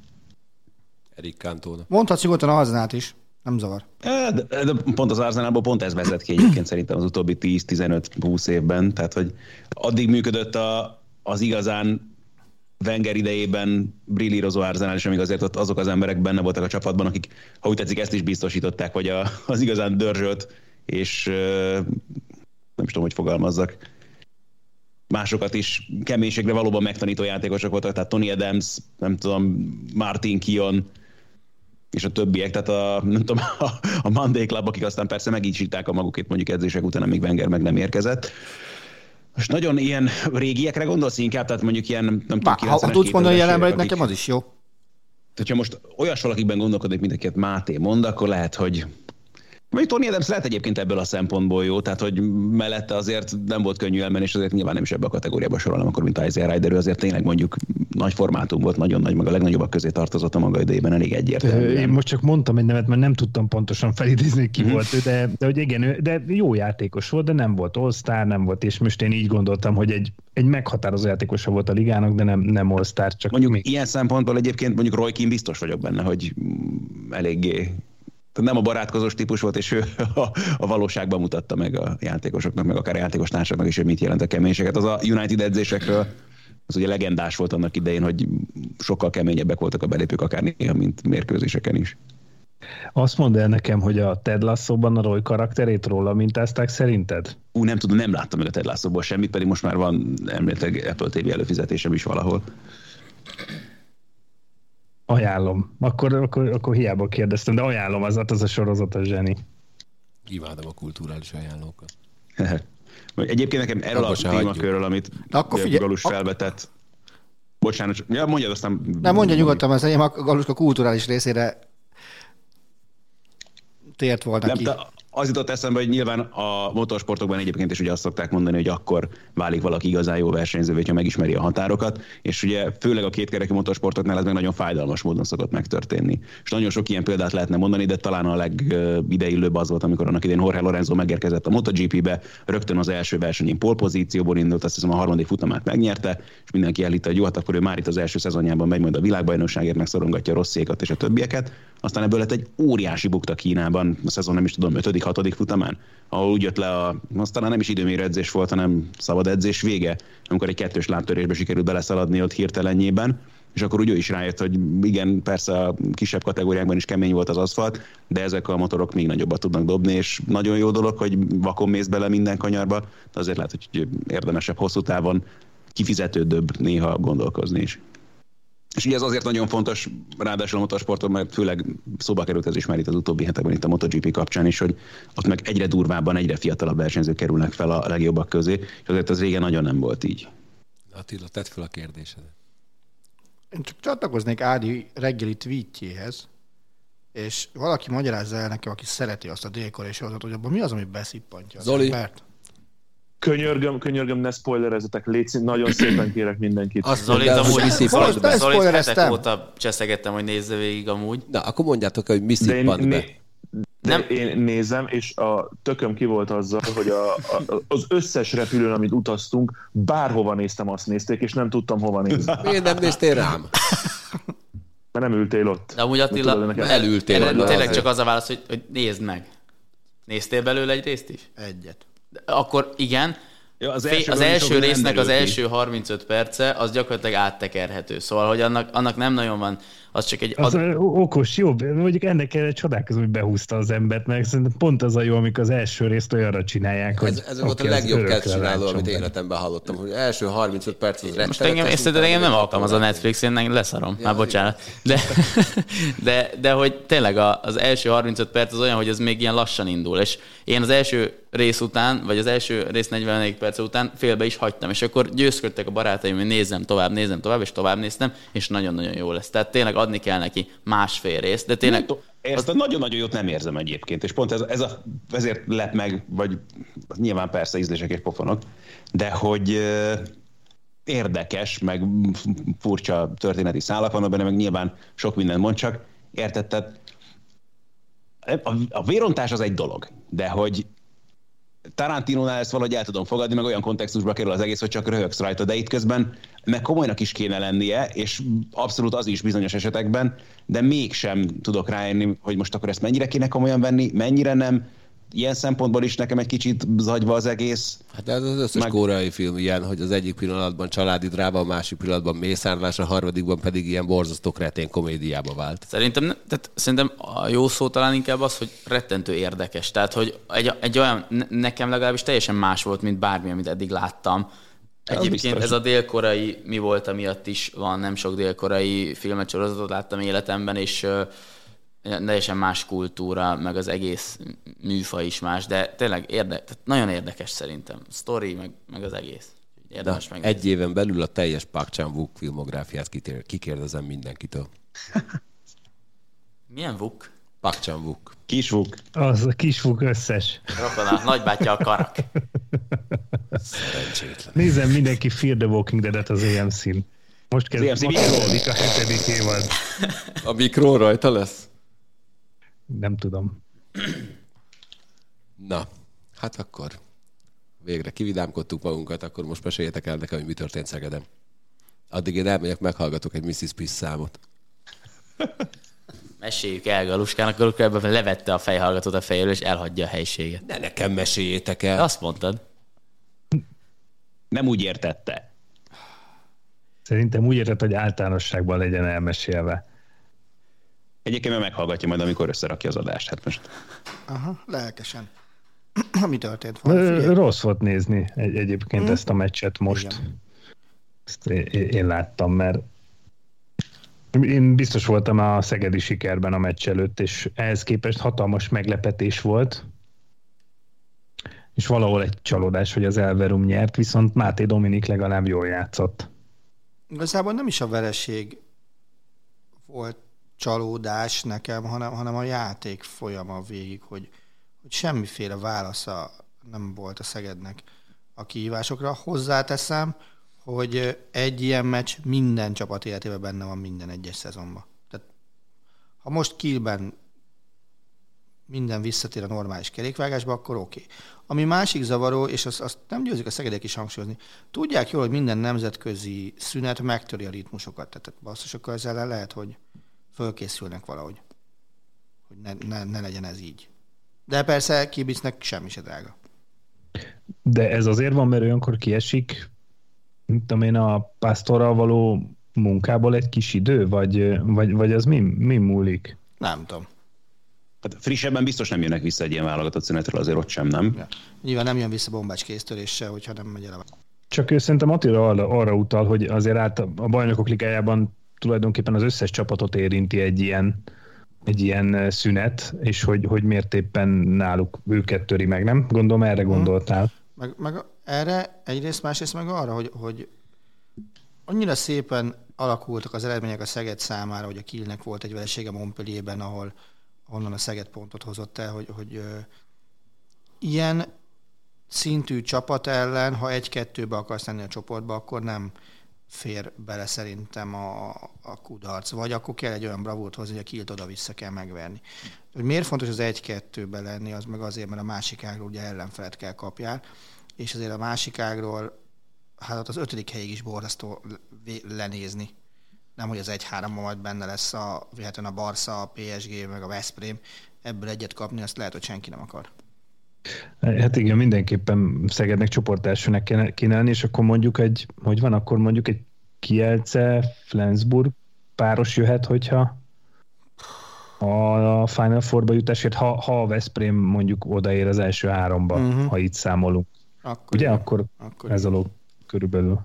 Erik Cantona.
Mondhatsz nyugodtan Arzenát is, nem zavar.
De, de pont az Arsenalból pont ez vezet ki egyébként szerintem az utóbbi 10-15-20 évben, tehát hogy addig működött a, az igazán Wenger idejében brillírozó Arsenal, és amíg azért ott azok az emberek benne voltak a csapatban, akik, ha úgy tetszik, ezt is biztosították, vagy a, az igazán dörzsölt, és nem is tudom, hogy fogalmazzak, másokat is keménységre valóban megtanító játékosok voltak, tehát Tony Adams, nem tudom, Martin Kion, és a többiek, tehát a, nem tudom, a, a Monday Club, akik aztán persze megítsíták a magukét mondjuk edzések után, amíg Wenger meg nem érkezett. Most nagyon ilyen régiekre gondolsz inkább, tehát mondjuk ilyen, nem tudom,
Ha, ha tudsz mondani jelenben, nekem az is jó.
Tehát, ha most olyas valakiben gondolkodik, mint akiket Máté mond, akkor lehet, hogy Mondjuk Tony Adams lehet egyébként ebből a szempontból jó, tehát hogy mellette azért nem volt könnyű elmenni, és azért nyilván nem is ebbe a kategóriába sorolom, akkor mint Isaiah Ryder, ő azért tényleg mondjuk nagy formátum volt, nagyon nagy, meg a legnagyobbak közé tartozott a maga idejében, elég egyértelmű.
Én most csak mondtam egy nevet, mert nem tudtam pontosan felidézni, ki mm-hmm. volt ő, de, de hogy igen, de jó játékos volt, de nem volt all nem volt, és most én így gondoltam, hogy egy, egy meghatározó játékosa volt a ligának, de nem, nem all csak
Mondjuk még... ilyen szempontból egyébként mondjuk Roy Keane biztos vagyok benne, hogy eléggé nem a barátkozós típus volt, és ő a, a valóságban mutatta meg a játékosoknak, meg akár a játékos társaknak is, hogy mit jelent a keménységet. Az a United edzésekről az ugye legendás volt annak idején, hogy sokkal keményebbek voltak a belépők akár néha, mint mérkőzéseken is.
Azt mondd el nekem, hogy a Ted Lasso-ban a Roy karakterét róla mintázták szerinted?
Ú, nem tudom, nem láttam meg a Ted Lasso-ból semmit, pedig most már van emléletileg Apple TV előfizetésem is valahol.
Ajánlom. Akkor, akkor, akkor hiába kérdeztem, de ajánlom, az, az a sorozat a zseni.
Imádom a kulturális ajánlókat. (laughs)
Egyébként nekem erről akkor a témakörről, amit akkor figyelj, Galus felvetett, Bocsánat, ja, mondjad aztán...
Nem, mondja nyugodtan, az enyém a Galuska kulturális részére tért volna nem, ki. De
az jutott eszembe, hogy nyilván a motorsportokban egyébként is ugye azt szokták mondani, hogy akkor válik valaki igazán jó versenyzővé, ha megismeri a határokat, és ugye főleg a kétkerekű motorsportoknál ez meg nagyon fájdalmas módon szokott megtörténni. És nagyon sok ilyen példát lehetne mondani, de talán a legideillőbb az volt, amikor annak idén Jorge Lorenzo megérkezett a MotoGP-be, rögtön az első versenyén pozícióból indult, azt hiszem a harmadik futamát megnyerte, és mindenki elhitte, hogy jó, hát akkor ő már itt az első szezonjában megy majd a világbajnokságért, megszorongatja a rosszékat és a többieket. Aztán ebből lett egy óriási bukta Kínában, a szezon nem is tudom, 5 hatodik futamán, ahol úgy jött le a, aztán nem is időmérő edzés volt, hanem szabad edzés vége, amikor egy kettős lábtörésbe sikerült beleszaladni ott hirtelenjében, és akkor úgy ő is rájött, hogy igen, persze a kisebb kategóriákban is kemény volt az aszfalt, de ezek a motorok még nagyobbat tudnak dobni, és nagyon jó dolog, hogy vakon mész bele minden kanyarba, de azért lehet, hogy érdemesebb hosszú távon kifizetődőbb néha gondolkozni is. És ugye ez azért nagyon fontos, ráadásul a motorsporton, mert főleg szóba került ez is már itt az utóbbi hetekben itt a MotoGP kapcsán is, hogy ott meg egyre durvábban, egyre fiatalabb versenyzők kerülnek fel a legjobbak közé, és azért az régen nagyon nem volt így.
Attila, tedd fel a kérdésedet.
Én csak csatlakoznék Ádi reggeli tweetjéhez, és valaki magyarázza el nekem, aki szereti azt a délkor és hogy abban mi az, ami beszippantja.
Zoli, embert?
Könyörgöm, könyörgöm, ne spoilerezetek, légy nagyon szépen kérek mindenkit.
Azt Zolit amúgy Zolit hetek óta cseszegettem, hogy nézze végig amúgy.
Na, akkor mondjátok, hogy mi szippant be.
De nem. én nézem, és a tököm ki volt azzal, hogy a, a, az összes repülőn, amit utaztunk, bárhova néztem, azt nézték, és nem tudtam hova nézni. (laughs)
Miért nem néztél rám?
Mert nem ültél ott.
De amúgy Attila, elültél. Tényleg csak az a válasz, hogy, hogy nézd meg. Néztél belőle egy részt is?
Egyet
akkor igen, Ja, az első, az első résznek az első 35 perce, az gyakorlatilag áttekerhető. Szóval, hogy annak, annak nem nagyon van az csak egy...
Az, az okos, jó, mondjuk ennek kell csodálkozom, hogy behúzta az embert, meg szerintem pont az a jó, amikor az első részt olyanra csinálják, hogy...
Ez, ez volt a legjobb kezdcsináló, amit életemben hallottam, hogy első 35 perc az
Most engem, ezt engem nem alkalmaz a Netflix, én leszarom, ja, már bocsánat. De, (laughs) de, de hogy tényleg az első 35 perc az olyan, hogy ez még ilyen lassan indul, és én az első rész után, vagy az első rész 44 perc után félbe is hagytam, és akkor győzködtek a barátaim, hogy nézzem tovább, nézzem tovább, és tovább néztem, és nagyon-nagyon jó lesz. Tehát tényleg adni kell neki másfél részt, de tényleg...
Ezt a nagyon-nagyon jót nem érzem egyébként, és pont ez, ez a, ezért lett meg, vagy nyilván persze ízlések és pofonok, de hogy érdekes, meg furcsa történeti szálak vannak benne, meg nyilván sok minden mond, csak értetted, a, a vérontás az egy dolog, de hogy Tarantinónál ezt valahogy el tudom fogadni, meg olyan kontextusba kerül az egész, hogy csak röhögsz rajta, de itt közben meg komolynak is kéne lennie, és abszolút az is bizonyos esetekben, de mégsem tudok rájönni, hogy most akkor ezt mennyire kéne komolyan venni, mennyire nem, ilyen szempontból is nekem egy kicsit zagyva az egész.
Hát ez az összes Meg... koreai film ilyen, hogy az egyik pillanatban családi dráma, a másik pillanatban mészárlás, a harmadikban pedig ilyen borzasztó kretén komédiába vált.
Szerintem, tehát szerintem a jó szó talán inkább az, hogy rettentő érdekes. Tehát, hogy egy, egy olyan, nekem legalábbis teljesen más volt, mint bármi, amit eddig láttam. Egyébként ez a dél-koreai mi volt, amiatt is van, nem sok dél-koreai filmet, sorozatot láttam életemben, és teljesen más kultúra, meg az egész műfa is más, de tényleg érde, tehát nagyon érdekes szerintem. Story, meg, meg az egész.
Érdemes meg. Egy éven belül a teljes Park chan wook filmográfiát kikérdezem mindenkitől. (laughs)
Milyen Vuk?
Park chan wook
Kis Vuk.
Az a kis Vuk összes.
Rokona, nagybátyja a karak. (laughs)
Szerencsétlen.
Nézem mindenki Fear the Walking Dead-et az EMC-n. Most kezdődik a hetedik évad.
A mikró rajta lesz?
Nem tudom.
Na, hát akkor végre kividámkodtuk magunkat, akkor most meséljetek el nekem, hogy mi történt Szegeden. Addig én elmegyek, meghallgatok egy Mrs. Piss számot.
Meséljük el Galuskának, akkor ebben levette a fejhallgatót a fejéről, és elhagyja a helységet.
Ne nekem meséljétek el.
Azt mondtad.
Nem úgy értette.
Szerintem úgy értett, hogy általánosságban legyen elmesélve.
Egyébként meg meghallgatja majd, amikor összerakja az adást. Hát most.
Aha, lelkesen. (clears throat) Mi történt?
Van, Rossz volt nézni egy, egyébként hmm. ezt a meccset most. Igen. Ezt én, én láttam, mert én biztos voltam a szegedi sikerben a meccs előtt, és ehhez képest hatalmas meglepetés volt, és valahol egy csalódás, hogy az Elverum nyert, viszont Máté Dominik legalább jól játszott.
Igazából nem is a vereség volt csalódás nekem, hanem, hanem a játék folyama végig, hogy, hogy semmiféle válasza nem volt a Szegednek a kihívásokra. Hozzáteszem, hogy egy ilyen meccs minden csapat életében benne van minden egyes szezonban. Tehát, ha most Kielben minden visszatér a normális kerékvágásba, akkor oké. Okay. Ami másik zavaró, és azt, azt nem győzik a szegedek is hangsúlyozni, tudják jól, hogy minden nemzetközi szünet megtöri a ritmusokat. Tehát basszusokkal ezzel lehet, hogy fölkészülnek valahogy, hogy ne, ne, ne legyen ez így. De persze kibicnek semmi se drága.
De ez azért van, mert olyankor kiesik, tudom én, a pásztorral való munkából egy kis idő, vagy, vagy, vagy az mi, mi múlik?
Nem tudom.
Hát frissebben biztos nem jönnek vissza egy ilyen válogatott szünetről, azért ott sem, nem? Ja.
Nyilván nem jön vissza bombács kéztöréssel, hogyha nem megy el a...
Csak ő szerintem Attila arra, arra utal, hogy azért át a bajnokok ligájában tulajdonképpen az összes csapatot érinti egy ilyen, egy ilyen szünet, és hogy, hogy miért éppen náluk őket töri meg, nem? Gondolom erre mhm. gondoltál.
Meg, meg erre egyrészt, másrészt meg arra, hogy, hogy annyira szépen alakultak az eredmények a Szeged számára, hogy a Kielnek volt egy veresége Montpellierben, ahol onnan a Szeged pontot hozott el, hogy, hogy ö, ilyen szintű csapat ellen, ha egy-kettőbe akarsz lenni a csoportba, akkor nem fér bele szerintem a, a kudarc. Vagy akkor kell egy olyan bravúrt hozni, hogy a kilt oda-vissza kell megverni. Hogy miért fontos az egy-kettőbe lenni, az meg azért, mert a másik ágról ugye ellenfelet kell kapjál, és azért a másik ágról, hát az ötödik helyig is borzasztó lenézni. Nem, hogy az egy-háromban majd benne lesz a, a Barca, a PSG, meg a Veszprém, ebből egyet kapni, azt lehet, hogy senki nem akar.
Hát igen, mindenképpen Szegednek csoportelsőnek kéne, lenni, és akkor mondjuk egy, hogy van, akkor mondjuk egy Kielce, Flensburg páros jöhet, hogyha a Final Four-ba jutásért, ha, ha a Veszprém mondjuk odaér az első háromba, uh-huh. ha itt számolunk. Akkor Ugye? Igen. Akkor, akkor ez alól körülbelül.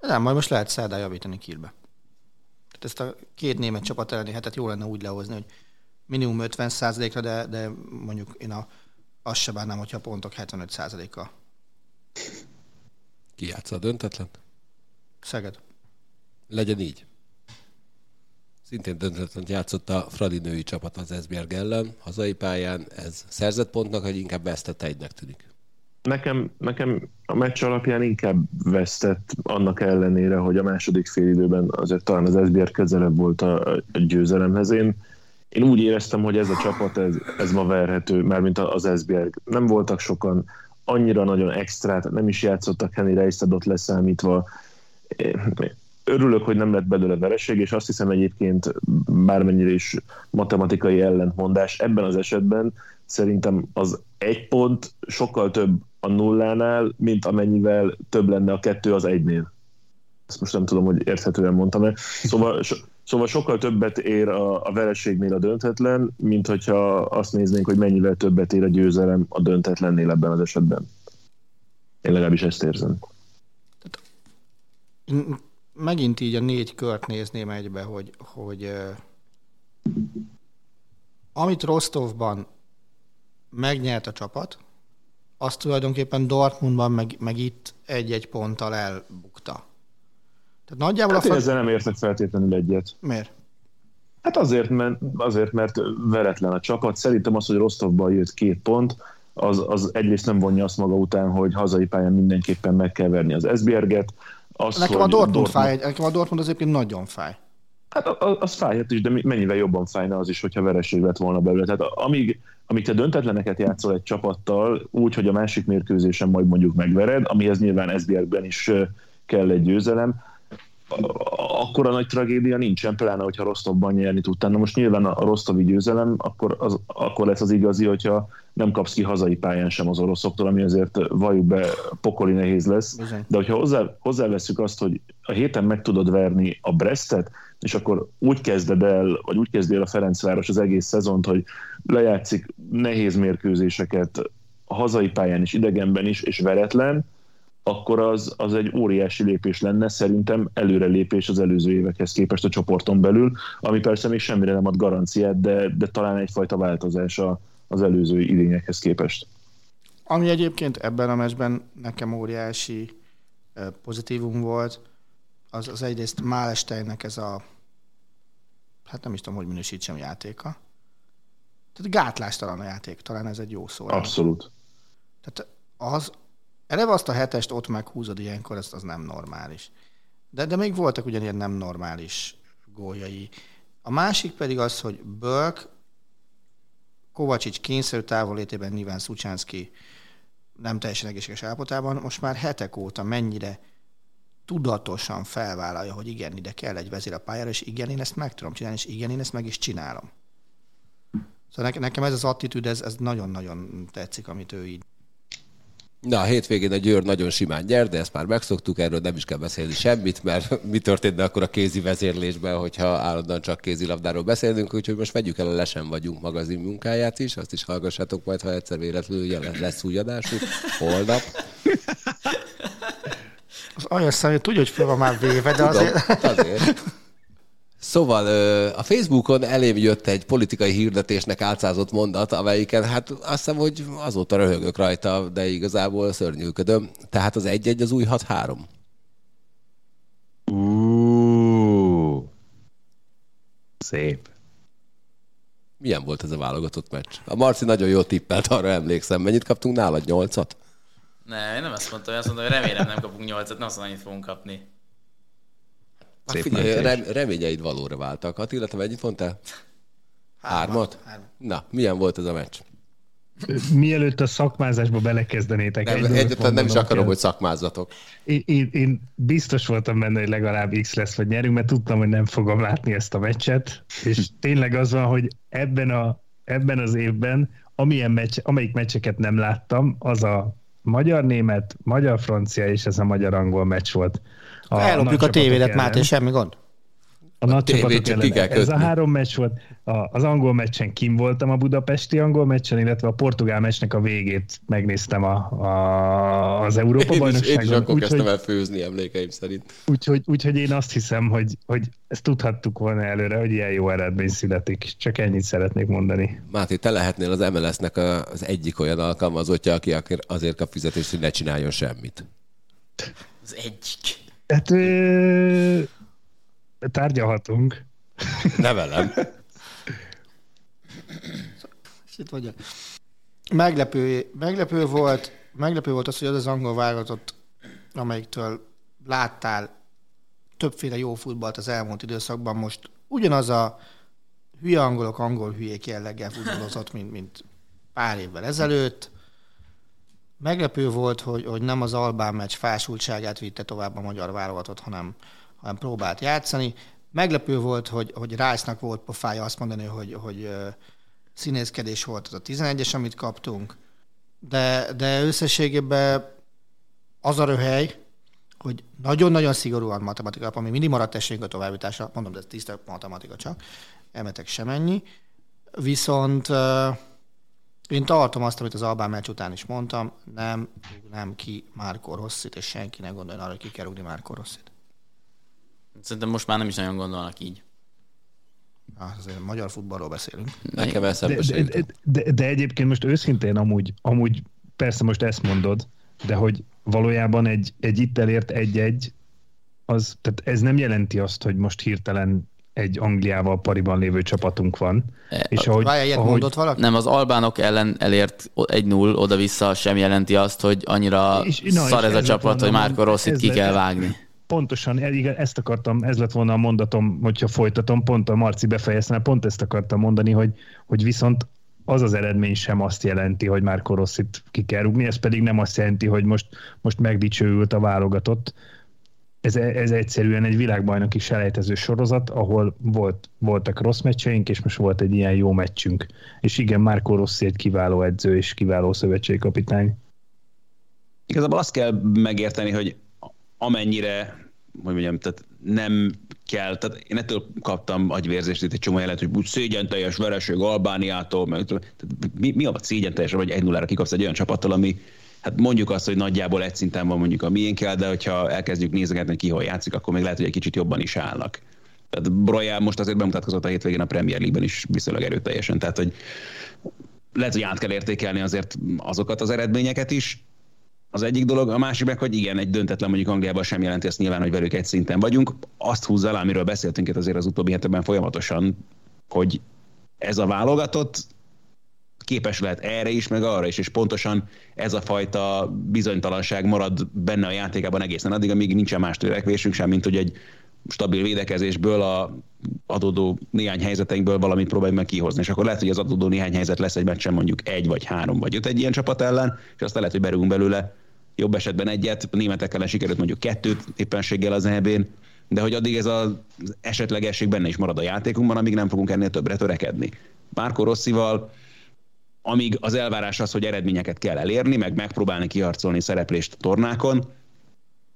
Nem, majd most lehet szerdán javítani Kielbe. Tehát ezt a két német csapat elleni hetet jó lenne úgy lehozni, hogy minimum 50 ra de, de mondjuk én a azt se bánnám, hogyha a pontok 75%-a.
Ki játsza a döntetlen?
Szeged.
Legyen így. Szintén döntetlen játszott a Fradi női csapat az Esbjerg ellen, hazai pályán. Ez szerzett pontnak, vagy inkább vesztett egynek tűnik?
Nekem, nekem a meccs alapján inkább vesztett annak ellenére, hogy a második fél időben azért talán az Esbjerg közelebb volt a, a győzelemhez. Én én úgy éreztem, hogy ez a csapat, ez, ez ma verhető, mert mint az Esbjerg. Nem voltak sokan, annyira nagyon extrát, nem is játszottak Henny Reiszedot leszámítva. Örülök, hogy nem lett belőle vereség, és azt hiszem egyébként bármennyire is matematikai ellentmondás ebben az esetben szerintem az egy pont sokkal több a nullánál, mint amennyivel több lenne a kettő az egynél. Ezt most nem tudom, hogy érthetően mondtam-e. Szóval, so, szóval sokkal többet ér a, a vereségnél a döntetlen, mint hogyha azt néznénk, hogy mennyivel többet ér a győzelem a döntetlennél ebben az esetben. Én legalábbis ezt érzem.
Megint így a négy kört nézném egybe, hogy, hogy amit Rostovban megnyert a csapat, azt tulajdonképpen Dortmundban meg, meg itt egy-egy ponttal elbukta.
Tehát nagyjából hát a fa... ezzel nem értek feltétlenül egyet.
Miért?
Hát azért, mert, azért, mert veretlen a csapat. Szerintem az, hogy Rostovban jött két pont, az, az egyrészt nem vonja azt maga után, hogy hazai pályán mindenképpen meg kell verni az Esbjerget.
Az, nekem, a Dortmund Dortmund... fáj, nekem a Dortmund az egyébként nagyon fáj.
Hát az fájhat is, de mennyivel jobban fájna az is, hogyha vereség lett volna belőle. Tehát amíg, amíg te döntetleneket játszol egy csapattal, úgy, hogy a másik mérkőzésen majd mondjuk megvered, amihez nyilván Esbjergben is kell egy győzelem, akkor a nagy tragédia nincsen, pláne, hogyha Rostovban nyerni tudtál. Na most nyilván a rostovi győzelem, akkor, az, akkor lesz az igazi, hogyha nem kapsz ki hazai pályán sem az oroszoktól, ami azért valljuk be pokoli nehéz lesz. De hogyha hozzá, hozzáveszünk azt, hogy a héten meg tudod verni a Brestet, és akkor úgy kezded el, vagy úgy kezdél a Ferencváros az egész szezont, hogy lejátszik nehéz mérkőzéseket hazai pályán is, idegenben is, és veretlen, akkor az, az egy óriási lépés lenne, szerintem előrelépés az előző évekhez képest a csoporton belül, ami persze még semmire nem ad garanciát, de, de talán egyfajta változás az előző idényekhez képest.
Ami egyébként ebben a meccsben nekem óriási pozitívum volt, az, az egyrészt Málesteinnek ez a, hát nem is tudom, hogy minősítsem játéka. Tehát gátlástalan a játék, talán ez egy jó szó.
Abszolút.
Tehát az, eleve azt a hetest ott meghúzod ilyenkor, ez az nem normális. De, de még voltak ugyanilyen nem normális góljai. A másik pedig az, hogy Bölk Kovacsics kényszerű távolétében nyilván Szucsánszki nem teljesen egészséges állapotában, most már hetek óta mennyire tudatosan felvállalja, hogy igen, ide kell egy vezér a pályára, és igen, én ezt meg tudom csinálni, és igen, én ezt meg is csinálom. Szóval nekem ez az attitűd, ez, ez nagyon-nagyon tetszik, amit ő így
Na, a hétvégén a Győr nagyon simán nyer, de ezt már megszoktuk, erről nem is kell beszélni semmit, mert (laughs) mi történne akkor a kézi vezérlésben, hogyha állandóan csak kézilabdáról beszélünk, úgyhogy most vegyük el a Lesen vagyunk magazin munkáját is, azt is hallgassátok majd, ha egyszer véletlenül jelen lesz új adásuk, holnap. (laughs)
Az anyas tudja, hogy fel van már véve, de
Tudom, azért... azért. Szóval a Facebookon elém jött egy politikai hirdetésnek álcázott mondat, amelyiken hát azt hiszem, hogy azóta röhögök rajta, de igazából szörnyűködöm. Tehát az egy-egy az új 6-3.
Uh, szép.
Milyen volt ez a válogatott meccs? A Marci nagyon jó tippelt, arra emlékszem. Mennyit kaptunk nálad? Nyolcat?
Ne, én nem ezt mondtam, azt mondtam, hogy remélem nem kapunk nyolcat, nem azt annyit fogunk kapni.
Hát figyelj, rem, reményeid valóra váltak. Attila, te mennyit mondtál? Hármat? Hármat? Na, milyen volt ez a meccs?
Mielőtt a szakmázásba belekezdenétek.
Nem, egy egyetlen nem is akarom, kell. hogy szakmázzatok.
Én, én, én biztos voltam benne, hogy legalább X lesz, vagy nyerünk, mert tudtam, hogy nem fogom látni ezt a meccset, és tényleg az van, hogy ebben, a, ebben az évben amilyen meccs, amelyik meccseket nem láttam, az a magyar-német, magyar-francia és ez a magyar-angol meccs volt.
A Ellopjuk a tévédet, Máté, semmi gond.
A, a nagy csapatok ellen. Ez a három meccs volt. A, az angol meccsen kim voltam a budapesti angol meccsen, illetve a portugál meccsnek a végét megnéztem a, a, az Európa bajnokságon. Én is
akkor úgy, kezdtem hogy, el főzni emlékeim szerint.
Úgyhogy úgy, úgy, én azt hiszem, hogy, hogy ezt tudhattuk volna előre, hogy ilyen jó eredmény születik. Csak ennyit szeretnék mondani.
Máté, te lehetnél az MLS-nek az egyik olyan alkalmazottja, aki azért kap fizetést, hogy ne csináljon semmit.
Az egyik.
Hát ö, tárgyalhatunk.
Ne velem.
Itt vagy. Meglepő, meglepő volt, meglepő volt az, hogy az az angol válogatott, amelyiktől láttál többféle jó futballt az elmúlt időszakban, most ugyanaz a hülye angolok angol hülyék jelleggel futballozott, mint, mint pár évvel ezelőtt. Meglepő volt, hogy, hogy nem az Albán meccs fásultságát vitte tovább a magyar válogatott, hanem, hanem próbált játszani. Meglepő volt, hogy, hogy Rice-nak volt pofája azt mondani, hogy, hogy színészkedés volt az a 11-es, amit kaptunk, de, de összességében az a röhely, hogy nagyon-nagyon szigorúan matematika, ami mindig maradt esélyünk a továbbításra, mondom, de ez tiszta matematika csak, elmetek semennyi, viszont uh, én tartom azt, amit az Albán meccs után is mondtam, nem nem ki Márko Rosszit, és senki ne gondolja arra, hogy ki kell rúgni Márko Rosszit.
Szerintem most már nem is nagyon gondolnak így.
Ah, azért magyar futballról beszélünk.
Nekem eszembe
de, de, de, de egyébként most őszintén amúgy, amúgy persze most ezt mondod, de hogy valójában egy, egy itt elért egy-egy, az, tehát ez nem jelenti azt, hogy most hirtelen egy Angliával pariban lévő csapatunk van.
E,
és
ahogy, Várj, ilyet ahogy, mondott valaki?
Nem, az albánok ellen elért egy null oda-vissza sem jelenti azt, hogy annyira és, na, szar ez a csapat, hogy Márko Rosszit ki kell vágni.
Pontosan, igen, ezt akartam, ez lett volna a mondatom, hogyha folytatom, pont a Marci befejezte, pont ezt akartam mondani, hogy, hogy viszont az az eredmény sem azt jelenti, hogy már Rosszit ki kell rúgni, ez pedig nem azt jelenti, hogy most, most megdicsőült a válogatott. Ez, ez egyszerűen egy világbajnoki selejtező sorozat, ahol volt, voltak rossz meccseink, és most volt egy ilyen jó meccsünk. És igen, Márko Rossi egy kiváló edző és kiváló szövetségkapitány.
Igazából azt kell megérteni, hogy amennyire hogy mondjam, tehát nem kell, tehát én ettől kaptam agyvérzést itt egy csomó jelet, hogy úgy szégyen teljes vereség Albániától, meg, tehát mi, mi a szégyen teljes, vagy egy nullára kikapsz egy olyan csapattal, ami hát mondjuk azt, hogy nagyjából egy szinten van mondjuk a miénkkel, de hogyha elkezdjük nézegetni, ki hol játszik, akkor még lehet, hogy egy kicsit jobban is állnak. Tehát Broja most azért bemutatkozott a hétvégén a Premier League-ben is viszonylag erőteljesen, tehát hogy lehet, hogy át kell értékelni azért azokat az eredményeket is, az egyik dolog, a másik meg, hogy igen, egy döntetlen mondjuk Angliában sem jelenti ezt nyilván, hogy velük egy szinten vagyunk. Azt húzza alá, amiről beszéltünk itt azért az utóbbi hetekben folyamatosan, hogy ez a válogatott képes lehet erre is, meg arra is, és pontosan ez a fajta bizonytalanság marad benne a játékában egészen addig, amíg nincsen más törekvésünk sem, mint hogy egy stabil védekezésből a adódó néhány helyzeteinkből valamit próbáljuk meg kihozni. És akkor lehet, hogy az adódó néhány helyzet lesz egy meccsen mondjuk egy vagy három vagy öt egy ilyen csapat ellen, és aztán lehet, hogy berúgunk belőle jobb esetben egyet, a németek ellen sikerült mondjuk kettőt éppenséggel az eb de hogy addig ez az esetlegesség benne is marad a játékunkban, amíg nem fogunk ennél többre törekedni. Márko Rosszival, amíg az elvárás az, hogy eredményeket kell elérni, meg megpróbálni kiharcolni szereplést a tornákon,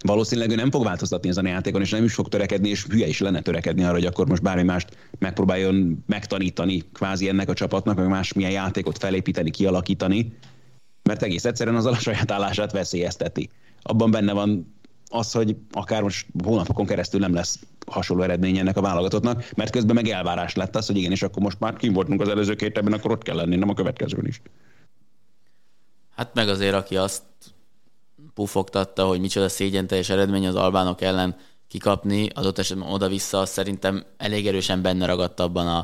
valószínűleg ő nem fog változtatni ezen a játékon, és nem is fog törekedni, és hülye is lenne törekedni arra, hogy akkor most bármi mást megpróbáljon megtanítani kvázi ennek a csapatnak, meg más milyen játékot felépíteni, kialakítani, mert egész egyszerűen az a saját állását veszélyezteti. Abban benne van az, hogy akár most hónapokon keresztül nem lesz hasonló eredmény ennek a válogatottnak, mert közben meg elvárás lett az, hogy igen, és akkor most már kim voltunk az előző két ebben, akkor ott kell lenni, nem a következőn is.
Hát meg azért, aki azt pufogtatta, hogy micsoda szégyen teljes eredmény az albánok ellen kikapni, adott esetben oda-vissza, szerintem elég erősen benne ragadt abban a,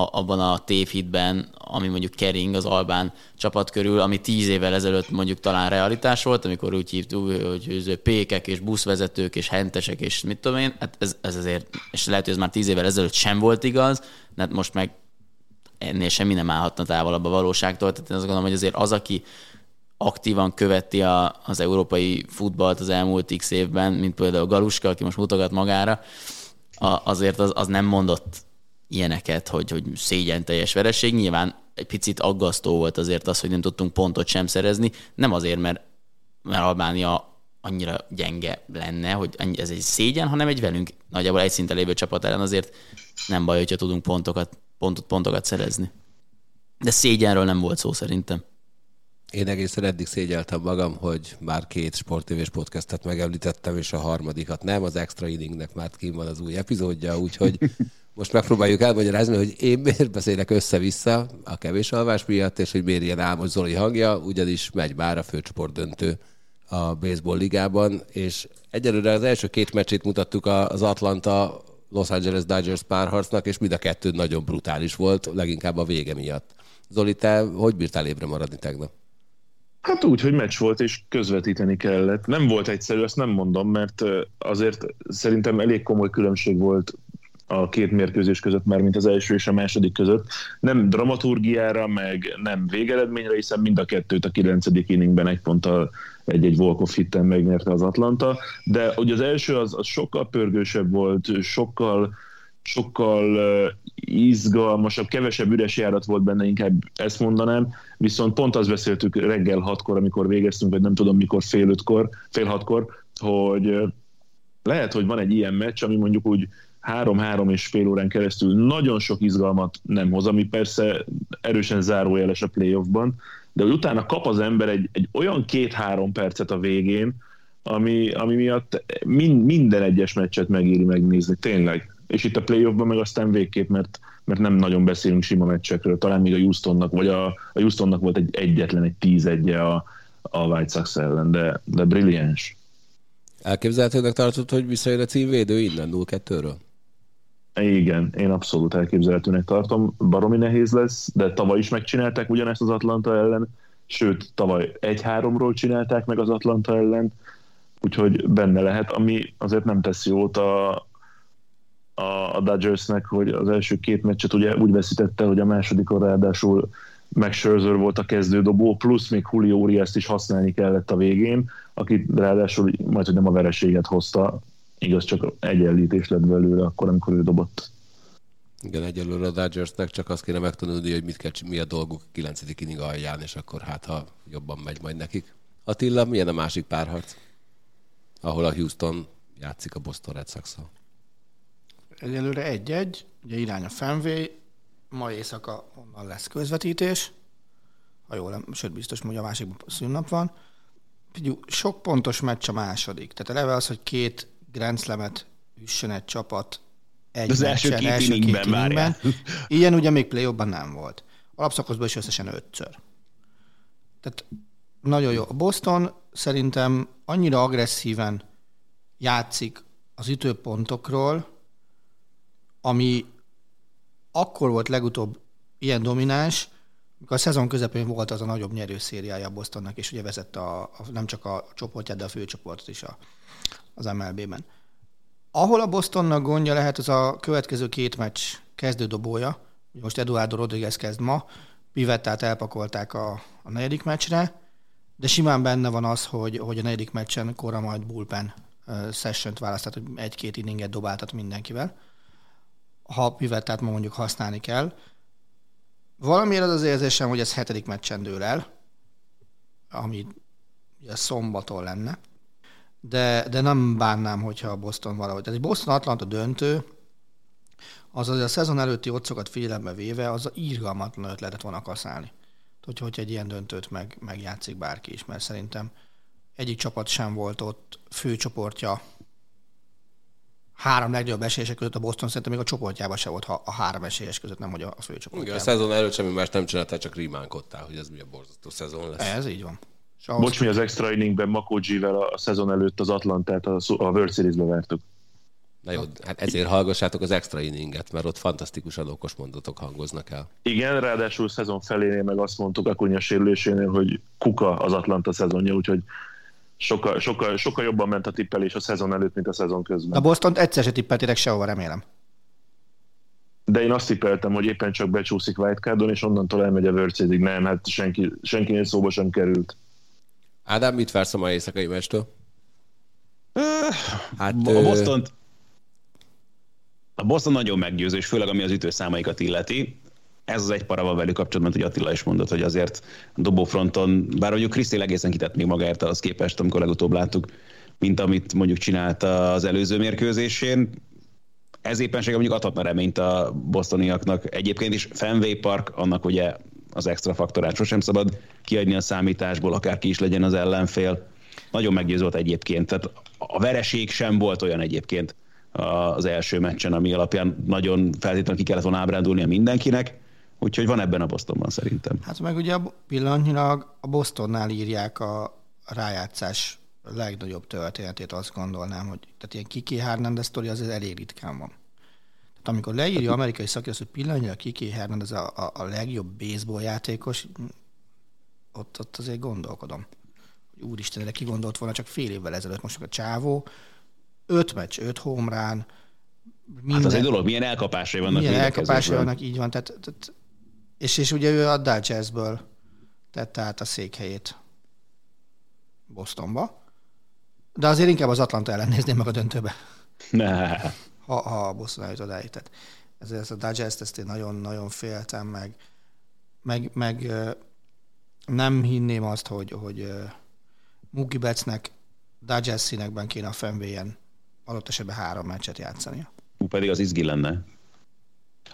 a, abban a tévhitben, ami mondjuk kering az albán csapat körül, ami tíz évvel ezelőtt mondjuk talán realitás volt, amikor úgy hívtuk, hogy pékek és buszvezetők és hentesek és mit tudom én, hát ez, ez azért, és lehet, hogy ez már tíz évvel ezelőtt sem volt igaz, hát most meg ennél semmi nem állhatna távolabb a valóságtól, tehát én azt gondolom, hogy azért az, aki aktívan követi a, az európai futballt az elmúlt x évben, mint például Galuska, aki most mutogat magára, a, azért az, az nem mondott ilyeneket, hogy, hogy szégyen teljes vereség. Nyilván egy picit aggasztó volt azért az, hogy nem tudtunk pontot sem szerezni. Nem azért, mert, mert Albánia annyira gyenge lenne, hogy ez egy szégyen, hanem egy velünk nagyjából egy szinten lévő csapat ellen azért nem baj, hogyha tudunk pontokat, pontot, pontokat szerezni. De szégyenről nem volt szó szerintem.
Én egészen eddig szégyeltem magam, hogy már két sportévés podcastet megemlítettem, és a harmadikat nem. Az Extra Inningnek már kim van az új epizódja, úgyhogy (laughs) most megpróbáljuk elmagyarázni, hogy én miért beszélek össze-vissza a kevés alvás miatt, és hogy miért ilyen álmos Zoli hangja, ugyanis megy már a főcsoport döntő a baseball ligában, és egyelőre az első két meccsét mutattuk az Atlanta Los Angeles Dodgers párharcnak, és mind a kettő nagyon brutális volt, leginkább a vége miatt. Zoli, te hogy bírtál ébre maradni tegnap?
Hát úgy, hogy meccs volt, és közvetíteni kellett. Nem volt egyszerű, ezt nem mondom, mert azért szerintem elég komoly különbség volt a két mérkőzés között, már mint az első és a második között. Nem dramaturgiára, meg nem végeredményre, hiszen mind a kettőt a kilencedik inningben egy ponttal egy-egy Volkov hitten megnyerte az Atlanta, de ugye az első az, az sokkal pörgősebb volt, sokkal sokkal izgalmasabb, kevesebb üres járat volt benne, inkább ezt mondanám, viszont pont azt beszéltük reggel hatkor, amikor végeztünk, vagy nem tudom mikor, fél ötkor, fél hatkor, hogy lehet, hogy van egy ilyen meccs, ami mondjuk úgy három-három és fél órán keresztül nagyon sok izgalmat nem hoz, ami persze erősen zárójeles a playoffban, de hogy utána kap az ember egy, egy olyan két-három percet a végén, ami, ami miatt mind, minden egyes meccset megéri megnézni, tényleg. És itt a playoffban meg aztán végképp, mert, mert nem nagyon beszélünk sima meccsekről, talán még a Houstonnak, vagy a, a Houstonnak volt egy egyetlen egy tíz egye a, a White Sox ellen, de, de brilliáns.
Elképzelhetőnek tartott, hogy visszajön a címvédő innen 0-2-ről?
Igen, én abszolút elképzelhetőnek tartom. Baromi nehéz lesz, de tavaly is megcsinálták ugyanezt az Atlanta ellen, sőt, tavaly 1-3-ról csinálták meg az Atlanta ellen, úgyhogy benne lehet, ami azért nem teszi jót a, a, Dodgersnek, hogy az első két meccset ugye úgy veszítette, hogy a másodikon ráadásul meg Scherzer volt a kezdődobó, plusz még Julio Urias is használni kellett a végén, aki ráadásul majd, hogy nem a vereséget hozta, igaz, csak egyenlítés lett belőle akkor, amikor ő dobott.
Igen, egyelőre a Dodgersnek csak azt kéne megtanulni, hogy mit kell, mi a dolguk a 9. inning alján, és akkor hát, ha jobban megy majd nekik. Attila, milyen a másik párharc? Ahol a Houston játszik a Boston Red sox.
Egyelőre egy-egy, ugye irány a Fenway, ma éjszaka onnan lesz közvetítés, ha jól, sőt biztos, hogy a másik szünnap van. Sok pontos meccs a második. Tehát eleve az, hogy két Grand Slam-et üssön egy csapat egy
az első két első két inningben. (laughs)
Ilyen ugye még play nem volt. Alapszakaszban is összesen ötször. Tehát nagyon jó. A Boston szerintem annyira agresszíven játszik az ütőpontokról, ami akkor volt legutóbb ilyen domináns, amikor a szezon közepén volt az a nagyobb nyerőszériája a Bostonnak, és ugye vezette a, a, nem csak a csoportját, de a főcsoportot is a, az MLB-ben. Ahol a Bostonnak gondja lehet, az a következő két meccs kezdődobója. Most Eduardo Rodriguez kezd ma, Pivettát elpakolták a, a negyedik meccsre, de simán benne van az, hogy, hogy a negyedik meccsen Kora majd bullpen uh, session választ, hogy egy-két inninget dobáltat mindenkivel. Ha Pivettát ma mondjuk használni kell. Valamiért az az érzésem, hogy ez hetedik meccsen dől el, ami ugye szombaton lenne de, de nem bánnám, hogyha a Boston valahogy. Tehát egy Boston-Atlanta döntő, az az a szezon előtti otcokat figyelembe véve, az a írgalmatlan ötletet volna kaszálni. Hogy, hogy egy ilyen döntőt meg, megjátszik bárki is, mert szerintem egyik csapat sem volt ott főcsoportja három legnagyobb esélyesek között a Boston szerintem még a csoportjában se volt ha a három esélyes között, nem hogy a főcsoportjában.
Igen, a szezon előtt semmi más nem csináltál, csak rimánkodtál, hogy ez mi a borzasztó szezon lesz.
Ez így van.
Bocs, mi az extra inningben Makógyivel a szezon előtt az Atlantát a, a World Series-be vártuk.
Na jó, hát ezért hallgassátok az extra inninget, mert ott fantasztikusan okos mondatok hangoznak el.
Igen, ráadásul szezon felénél meg azt mondtuk a kunya sérülésénél, hogy kuka az Atlanta szezonja, úgyhogy sokkal, sokkal, sokkal jobban ment a tippelés a szezon előtt, mint a szezon közben.
A Boston egyszer se tippeltétek sehova, remélem.
De én azt tippeltem, hogy éppen csak becsúszik Whitecardon, és onnantól elmegy a World. Nem, hát senki, senkinél szóba sem került.
Ádám, mit vársz a mai éjszakai mestől?
Hát, a Boston a Boston nagyon meggyőző, és főleg ami az ütőszámaikat illeti. Ez az egy parával velük kapcsolatban, hogy Attila is mondott, hogy azért dobófronton, bár mondjuk Krisztél egészen kitett még magáért az képest, amikor legutóbb láttuk, mint amit mondjuk csinált az előző mérkőzésén. Ez éppenséggel mondjuk adhatna reményt a bostoniaknak. Egyébként is Fenway Park, annak ugye az extra faktorát sosem szabad kiadni a számításból, akárki is legyen az ellenfél. Nagyon meggyőző volt egyébként, tehát a vereség sem volt olyan egyébként az első meccsen, ami alapján nagyon feltétlenül ki kellett volna ábrándulnia mindenkinek, úgyhogy van ebben a Bostonban szerintem.
Hát meg ugye pillanatnyilag a Bostonnál írják a rájátszás legnagyobb történetét, azt gondolnám, hogy tehát ilyen Kiki Hernandez sztori az elég ritkán van. Tehát amikor leírja amerikai szakértő, hogy pillanatnyilag Kiki Hernandez a, a, a legjobb baseball játékos, ott, ott azért gondolkodom. Hogy úristen, de ki gondolt volna csak fél évvel ezelőtt, most a csávó, öt meccs, öt homrán, minden,
Hát az egy dolog, milyen elkapásai vannak
milyen elkapásai vannak, így van. Tehát, tehát, és, és ugye ő a Dodgersből tette át a székhelyét Bostonba. De azért inkább az Atlanta ellen nézném meg a döntőbe,
Ne.
ha, ha a Boston eljut odáig. Tehát ezért ezt a Dodgers-t ezt én nagyon-nagyon féltem, meg, meg, meg nem hinném azt, hogy, hogy Mookie Bettsnek Dodgers színekben kéne a Fenwayen adott esetben három meccset játszania.
Pedig az izgi lenne.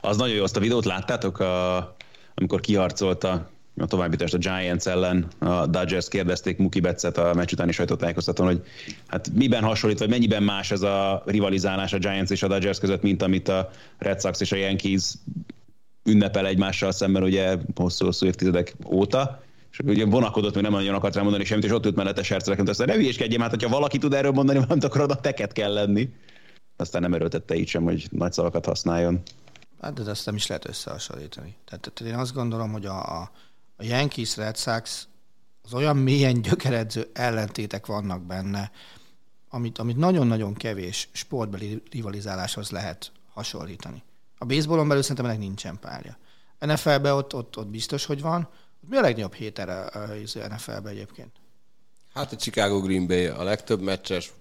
Az nagyon jó, azt a videót láttátok, a, amikor kiharcolta a továbbítást a Giants ellen, a Dodgers kérdezték Muki Betszet a meccs utáni sajtótájékoztatón, hogy hát miben hasonlít, vagy mennyiben más ez a rivalizálás a Giants és a Dodgers között, mint amit a Red Sox és a Yankees ünnepel egymással szemben ugye hosszú-hosszú évtizedek óta. És ugye vonakodott, még nem nagyon akart rá mondani semmit, és ott ült mellette Sercelekem, azt mondta, ne hülyéskedjél, hát hogyha valaki tud erről mondani valamit, akkor oda teket kell lenni. Aztán nem erőltette így sem, hogy nagy szavakat használjon.
Hát de ezt nem is lehet összehasonlítani. Tehát, tehát én azt gondolom, hogy a, a, a Yankees Red Sox az olyan mélyen gyökeredző ellentétek vannak benne, amit, amit nagyon-nagyon kevés sportbeli rivalizáláshoz lehet hasonlítani. A baseballon belül szerintem ennek nincsen párja. NFL-ben ott, ott, ott biztos, hogy van. Mi a legnagyobb héter az NFL-ben egyébként?
Hát a Chicago Green Bay a legtöbb meccses,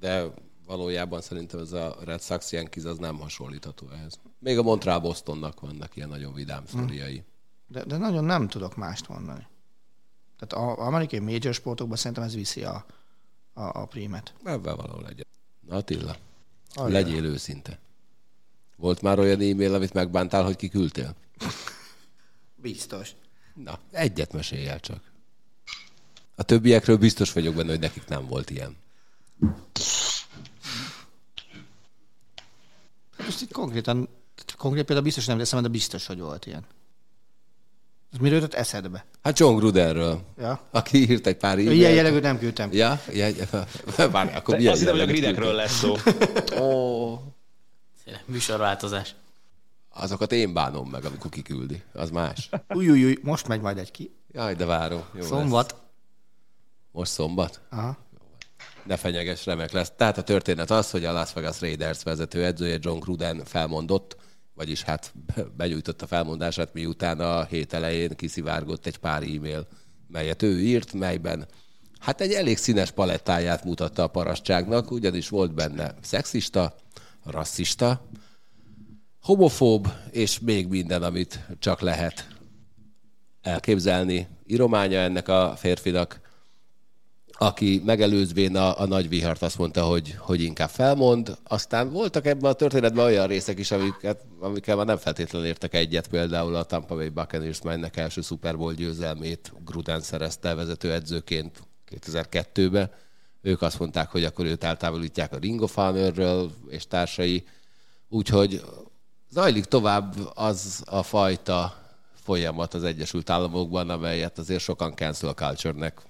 de valójában szerintem ez a Red Sox Yankees az nem hasonlítható ehhez. Még a Montreal Bostonnak vannak ilyen nagyon vidám sztoriai.
De, de nagyon nem tudok mást mondani. Tehát az amerikai major sportokban szerintem ez viszi a, a, a prímet.
Ebben valahol egyet. Na Attila,
Ajaj.
legyél őszinte. Volt már olyan e-mail, amit megbántál, hogy kiküldtél? (laughs)
Biztos.
Na, egyet mesélj el csak. A többiekről biztos vagyok benne, hogy nekik nem volt ilyen.
Most itt konkrétan, konkrét például biztos nem teszem, de biztos, hogy volt ilyen. Ez miről jutott eszedbe?
Hát John Grudenről,
Ja?
aki írt egy pár e-mailt.
Ilyen jellegűt nem küldtem.
Ja? ja, ja. (laughs) Várj, akkor milyen
Azt hittem, hogy a gridekről lesz szó. (laughs)
Tényleg, Műsorváltozás.
Azokat én bánom meg, amikor kiküldi. Az más.
Új, új, új, most megy majd egy ki.
Jaj, de várom. Jó Lesz.
Szombat.
Most szombat?
Aha.
Ne fenyeges, remek lesz. Tehát a történet az, hogy a Las Vegas Raiders vezető edzője John Gruden felmondott, vagyis hát (laughs) benyújtotta felmondását, miután a hét elején kiszivárgott egy pár e-mail, melyet ő írt, melyben hát egy elég színes palettáját mutatta a parasztságnak, ugyanis volt benne szexista, rasszista, homofób, és még minden, amit csak lehet elképzelni. Irománya ennek a férfinak, aki megelőzvén a, a nagy vihart azt mondta, hogy, hogy inkább felmond. Aztán voltak ebben a történetben olyan részek is, amiket, amikkel már nem feltétlenül értek egyet, például a Tampa Bay Buccaneers mennek első Super Bowl győzelmét Gruden szerezte vezető edzőként 2002-ben. Ők azt mondták, hogy akkor őt eltávolítják a Ring of Honor-ről és társai. Úgyhogy zajlik tovább az a fajta folyamat az Egyesült Államokban, amelyet azért sokan cancel culture-nek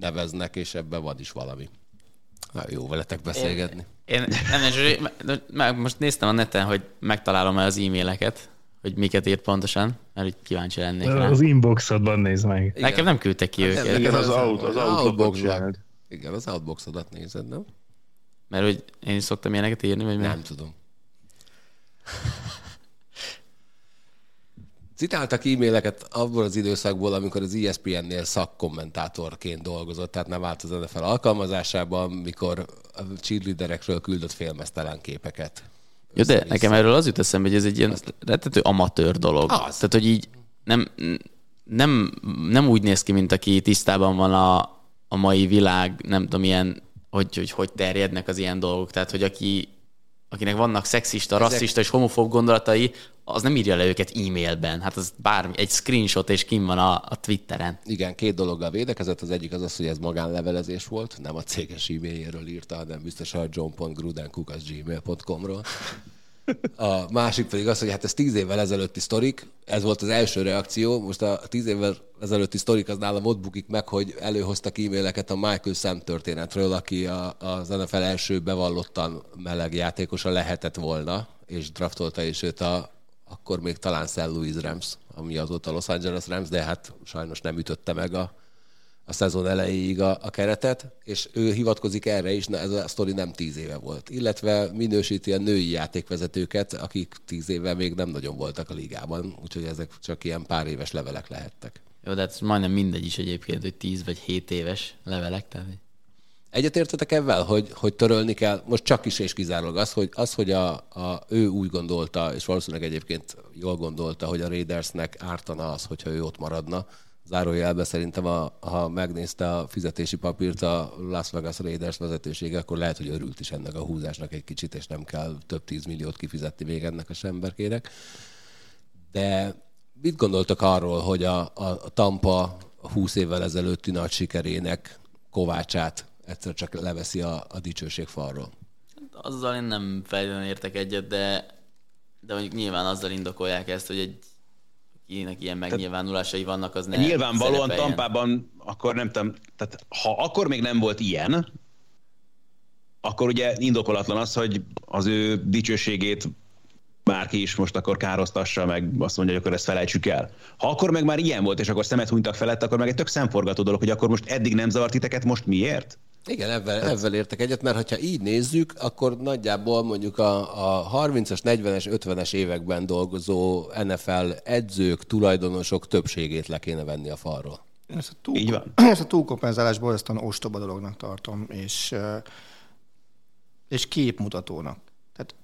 neveznek, és ebben van is valami. Na, jó veletek beszélgetni.
Én, nem, nem, nem, meg most néztem a neten, hogy megtalálom el az e-maileket, hogy miket írt pontosan, mert úgy kíváncsi lennék rá.
Az inboxodban nézd meg.
Igen.
Nekem nem küldtek ki őket,
Igen,
az out- az
outbox
csináld.
Igen, az outboxodat nézed, nem?
mert hogy én is szoktam ilyeneket írni, vagy mi?
Nem tudom. Citáltak e-maileket abból az időszakból, amikor az ESPN-nél szakkommentátorként dolgozott, tehát nem állt az NFL alkalmazásában, mikor a cheerleaderekről küldött félmeztelen képeket.
Jó, de nekem erről az jut eszembe, hogy ez egy ilyen rettető amatőr dolog.
Az.
Tehát, hogy így nem, nem, nem úgy néz ki, mint aki tisztában van a, a mai világ, nem tudom, ilyen, hogy, hogy hogy terjednek az ilyen dolgok. Tehát, hogy aki, akinek vannak szexista,
Ezek-
rasszista és homofób gondolatai, az nem írja le őket e-mailben. Hát az bármi, egy screenshot és kim van a, a Twitteren.
Igen, két dologgal védekezett. Az egyik az az, hogy ez magánlevelezés volt, nem a céges e-mailjéről írta, hanem biztos a john.grudenkukaszgmail.com-ról. A másik pedig az, hogy hát ez tíz évvel ezelőtti sztorik, ez volt az első reakció, most a tíz évvel ezelőtti sztorik az nálam ott bukik meg, hogy előhoztak e-maileket a Michael Sam történetről, aki a, az NFL első bevallottan meleg játékosa lehetett volna, és draftolta is őt a akkor még talán St. Louis Rams, ami azóta Los Angeles Rams, de hát sajnos nem ütötte meg a a szezon elejéig a, a keretet, és ő hivatkozik erre is, na ez a sztori nem tíz éve volt. Illetve minősíti a női játékvezetőket, akik tíz éve még nem nagyon voltak a ligában, úgyhogy ezek csak ilyen pár éves levelek lehettek.
Jó, de hát majdnem mindegy is egyébként, hogy 10 vagy 7 éves levelek, tehát
Egyetértetek ebben, hogy, hogy törölni kell, most csak is és kizárólag az, hogy, az, hogy a, a, ő úgy gondolta, és valószínűleg egyébként jól gondolta, hogy a Raidersnek ártana az, hogyha ő ott maradna. Zárójelben szerintem, a, ha megnézte a fizetési papírt a Las Vegas Raiders vezetősége, akkor lehet, hogy örült is ennek a húzásnak egy kicsit, és nem kell több tíz milliót kifizetni még ennek a semberkének. De mit gondoltak arról, hogy a, a Tampa 20 évvel ezelőtti nagy sikerének kovácsát egyszer csak leveszi a, a dicsőség falról.
Azzal én nem feltétlenül értek egyet, de, de mondjuk nyilván azzal indokolják ezt, hogy egy kinek ilyen megnyilvánulásai vannak, az ne
Nyilvánvalóan
szerepeljen.
Tampában akkor nem tudom, tehát ha akkor még nem volt ilyen, akkor ugye indokolatlan az, hogy az ő dicsőségét bárki is most akkor károztassa, meg azt mondja, hogy akkor ezt felejtsük el. Ha akkor meg már ilyen volt, és akkor szemet hunytak felett, akkor meg egy tök szemforgató dolog, hogy akkor most eddig nem zavart titeket, most miért?
Igen, ebben, ebben értek egyet, mert ha így nézzük, akkor nagyjából mondjuk a, a 30-as, 40-es, 50-es években dolgozó NFL edzők, tulajdonosok többségét le kéne venni a falról.
Én ezt a, túl,
Így van. (clears throat)
ezt a túlkompenzálás borzasztóan ostoba dolognak tartom, és, és képmutatónak. Tehát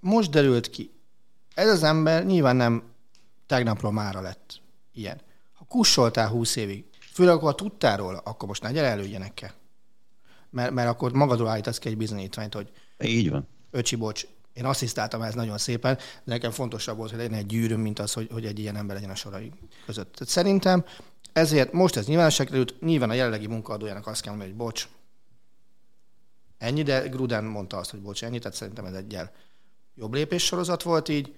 most derült ki, ez az ember nyilván nem tegnapról mára lett ilyen. Ha kussoltál 20 évig, főleg ha tudtál róla, akkor most ne gyere elődjenek kell. Mert, mert akkor magadról állítasz ki egy bizonyítványt, hogy
Így van.
öcsi, bocs, én asszisztáltam ez nagyon szépen, de nekem fontosabb volt, hogy legyen egy gyűrűm, mint az, hogy, hogy egy ilyen ember legyen a sorai között. Tehát szerintem ezért most ez nyilvánosság került, nyilván a jelenlegi munkaadójának azt kell mondani, hogy bocs, ennyi, de Gruden mondta azt, hogy bocs, ennyi, tehát szerintem ez egy el jobb lépés sorozat volt így,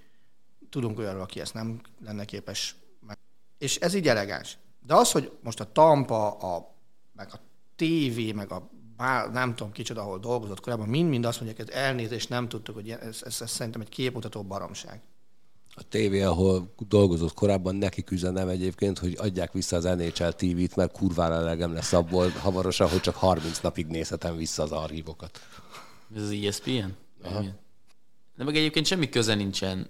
tudunk olyanról, aki ezt nem lenne képes meg. És ez így elegáns. De az, hogy most a Tampa, a, meg a TV, meg a bár, nem tudom kicsoda, ahol dolgozott korábban, mind-mind azt mondják, hogy elnézést nem tudtuk, hogy ez, ez, ez szerintem egy képmutató baromság.
A tévé, ahol dolgozott korábban, neki üzenem egyébként, hogy adják vissza az NHL TV-t, mert kurvára elegem lesz abból hamarosan, hogy csak 30 napig nézhetem vissza az archívokat.
Ez az ESPN? Aha. De meg egyébként semmi köze nincsen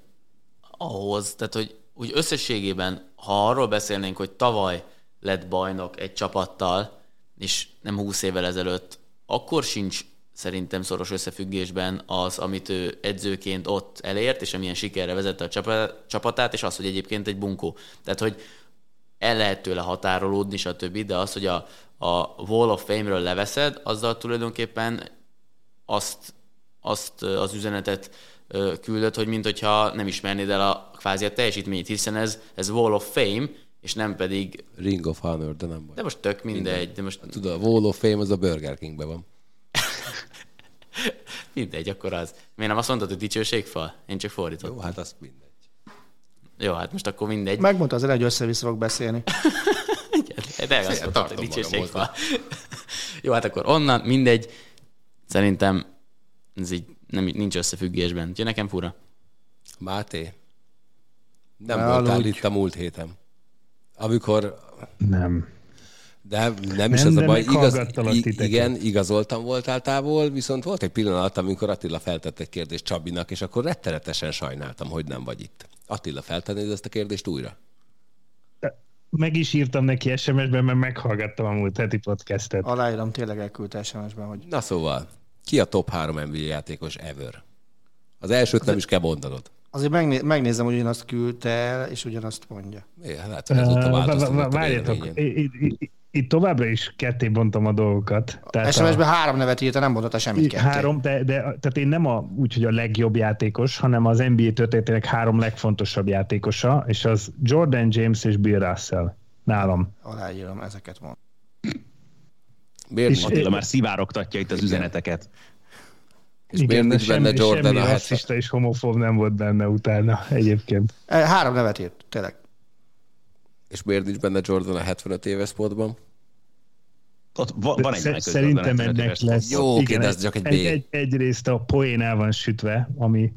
ahhoz, tehát hogy úgy összességében, ha arról beszélnénk, hogy tavaly lett bajnok egy csapattal, és nem 20 évvel ezelőtt, akkor sincs szerintem szoros összefüggésben az, amit ő edzőként ott elért, és amilyen sikerre vezette a csapa- csapatát, és az, hogy egyébként egy bunkó. Tehát, hogy el lehet tőle határolódni, stb., de az, hogy a, a Wall of Fame-ről leveszed, azzal tulajdonképpen azt, azt az üzenetet küldött, hogy mint hogyha nem ismernéd el a kvázi a teljesítményét, hiszen ez, ez Wall of Fame, és nem pedig,
Ring of Honor, de nem baj.
de most tök mindegy, de most
Tudod, a Wall of Fame az a Burger Kingben van. (laughs)
mindegy, akkor az. Miért nem azt mondtad, hogy dicsőségfal? Én csak fordítottam.
Jó, hát az mindegy.
Jó, hát most akkor mindegy.
Megmondta az elején, hogy össze-vissza fog beszélni. (laughs)
Igen, de azt mondtad, hogy dicsőségfal. (laughs) Jó, hát akkor onnan, mindegy. Szerintem ez így nem, nincs összefüggésben. Úgyhogy nekem fura.
Máté, nem
Ne
voltál
aludj.
itt a múlt héten. Amikor
Nem.
De nem is
Nem,
ez a baj. Igaz, igen, igazoltam voltál távol, viszont volt egy pillanat, amikor Attila feltett egy kérdést Csabinak, és akkor rettenetesen sajnáltam, hogy nem vagy itt. Attila, feltennéd ezt a kérdést újra?
Meg is írtam neki SMS-ben, mert meghallgattam a múlt heti podcastet.
Aláírom, tényleg elküldte SMS-ben, hogy
Na szóval, ki a top 3 NBA játékos ever? Az elsőt nem is kell mondanod.
Azért megné- megnézem, hogy ugyanazt küldte el, és ugyanazt mondja.
É, hát, hogy ezóta
Ö,
változtatott a
Várjatok,
véleményén.
i- i- i- itt továbbra is ketté bontom a dolgokat. Tehát
SMS-ben három nevet írta, nem mondott semmit
a,
ketté.
három, de, de tehát én nem a, úgy, hogy a legjobb játékos, hanem az NBA történetének három legfontosabb játékosa, és az Jordan James és Bill Russell nálam.
Aláírom, ezeket mond.
Miért,
És-
Attila már szivárogtatja itt az üzeneteket.
És miért
de
nincs benne Jordan
semmi
a 70?
rasszista és homofób nem volt benne utána egyébként.
E, Három nevet írt, tényleg.
És miért nincs benne Jordan a 75 éves sportban?
Ott va- van egy
Sze-
Michael
Szerintem ennek
75 éves
lesz.
Jó,
Igen,
de ez csak egy
egy, egy, egyrészt a poén el van sütve, ami,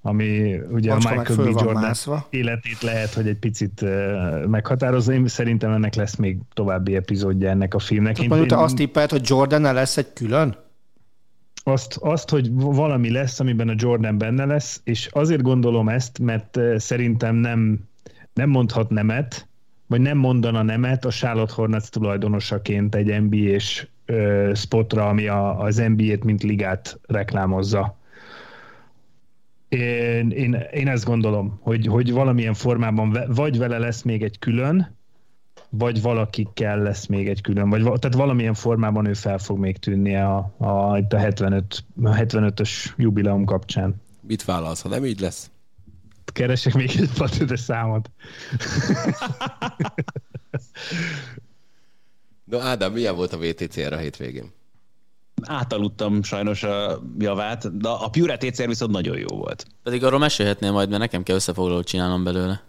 ami ugye
Macska
a Michael B.
van
Jordan
mászva.
életét lehet, hogy egy picit uh, meghatározza. Én szerintem ennek lesz még további epizódja ennek a filmnek.
Tehát
Én-
mondjuk te
én-
azt tippelt, hogy jordan lesz egy külön?
Azt, azt, hogy valami lesz, amiben a Jordan benne lesz, és azért gondolom ezt, mert eh, szerintem nem, nem mondhat nemet, vagy nem mondana nemet a Charlotte Hornets tulajdonosaként egy NBA-s ö, spotra, ami a, az NBA-t, mint ligát reklámozza. Én, én, én ezt gondolom, hogy, hogy valamilyen formában ve- vagy vele lesz még egy külön, vagy valakikkel lesz még egy külön, vagy va- tehát valamilyen formában ő fel fog még tűnni a, a, itt a 75, a 75-ös jubileum kapcsán.
Mit vállalsz, ha nem így lesz?
Keresek még egy patődes számot. (laughs)
No, Ádám, milyen volt a VTCR a hétvégén?
Átaludtam sajnos a javát, de a Pure TCR viszont nagyon jó volt.
Pedig arról mesélhetnél majd, mert nekem kell összefoglalót csinálnom belőle.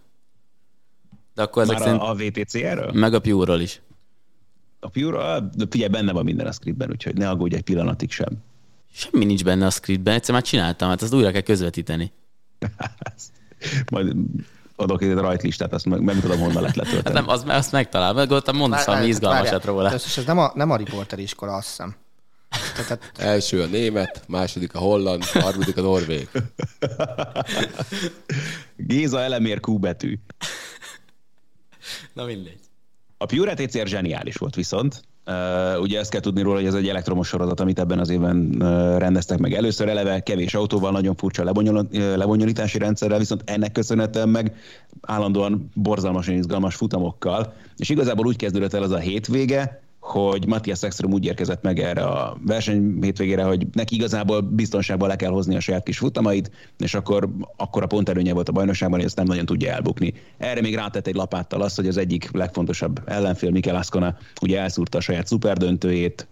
De akkor ezek
Már
szerint...
a, a VTCR-ről?
Meg a Pure-ról is.
A Pure, de figyelj, benne van minden a scriptben, úgyhogy ne aggódj egy pillanatig sem.
Semmi nincs benne a scriptben, egyszer már csináltam, hát azt újra kell közvetíteni. (laughs)
Majd adok egy rajtlistát, azt meg, nem tudom, honnan lett
Hát
letölteni.
nem, azt, azt megtalál, meg ott mondasz valami izgalmasat róla.
Ez, ez nem a, nem a riporter iskola, azt hiszem. Tehát
Első a német, második a holland, harmadik a norvég.
Géza elemér Q betű.
Na mindegy.
A Pure TCR zseniális volt viszont. Uh, ugye ezt kell tudni róla, hogy ez egy elektromos sorozat, amit ebben az évben uh, rendeztek meg. Először eleve kevés autóval, nagyon furcsa lebonyol- uh, lebonyolítási rendszerrel, viszont ennek köszönhetően meg állandóan borzalmasan izgalmas futamokkal. És igazából úgy kezdődött el az a hétvége, hogy Matthias Ekström úgy érkezett meg erre a verseny hétvégére, hogy neki igazából biztonságban le kell hozni a saját kis futamait, és akkor, akkor a ponterőnye volt a bajnokságban, hogy ezt nem nagyon tudja elbukni. Erre még rátett egy lapáttal azt, hogy az egyik legfontosabb ellenfél, Mikel Ascona, ugye elszúrta a saját szuperdöntőjét,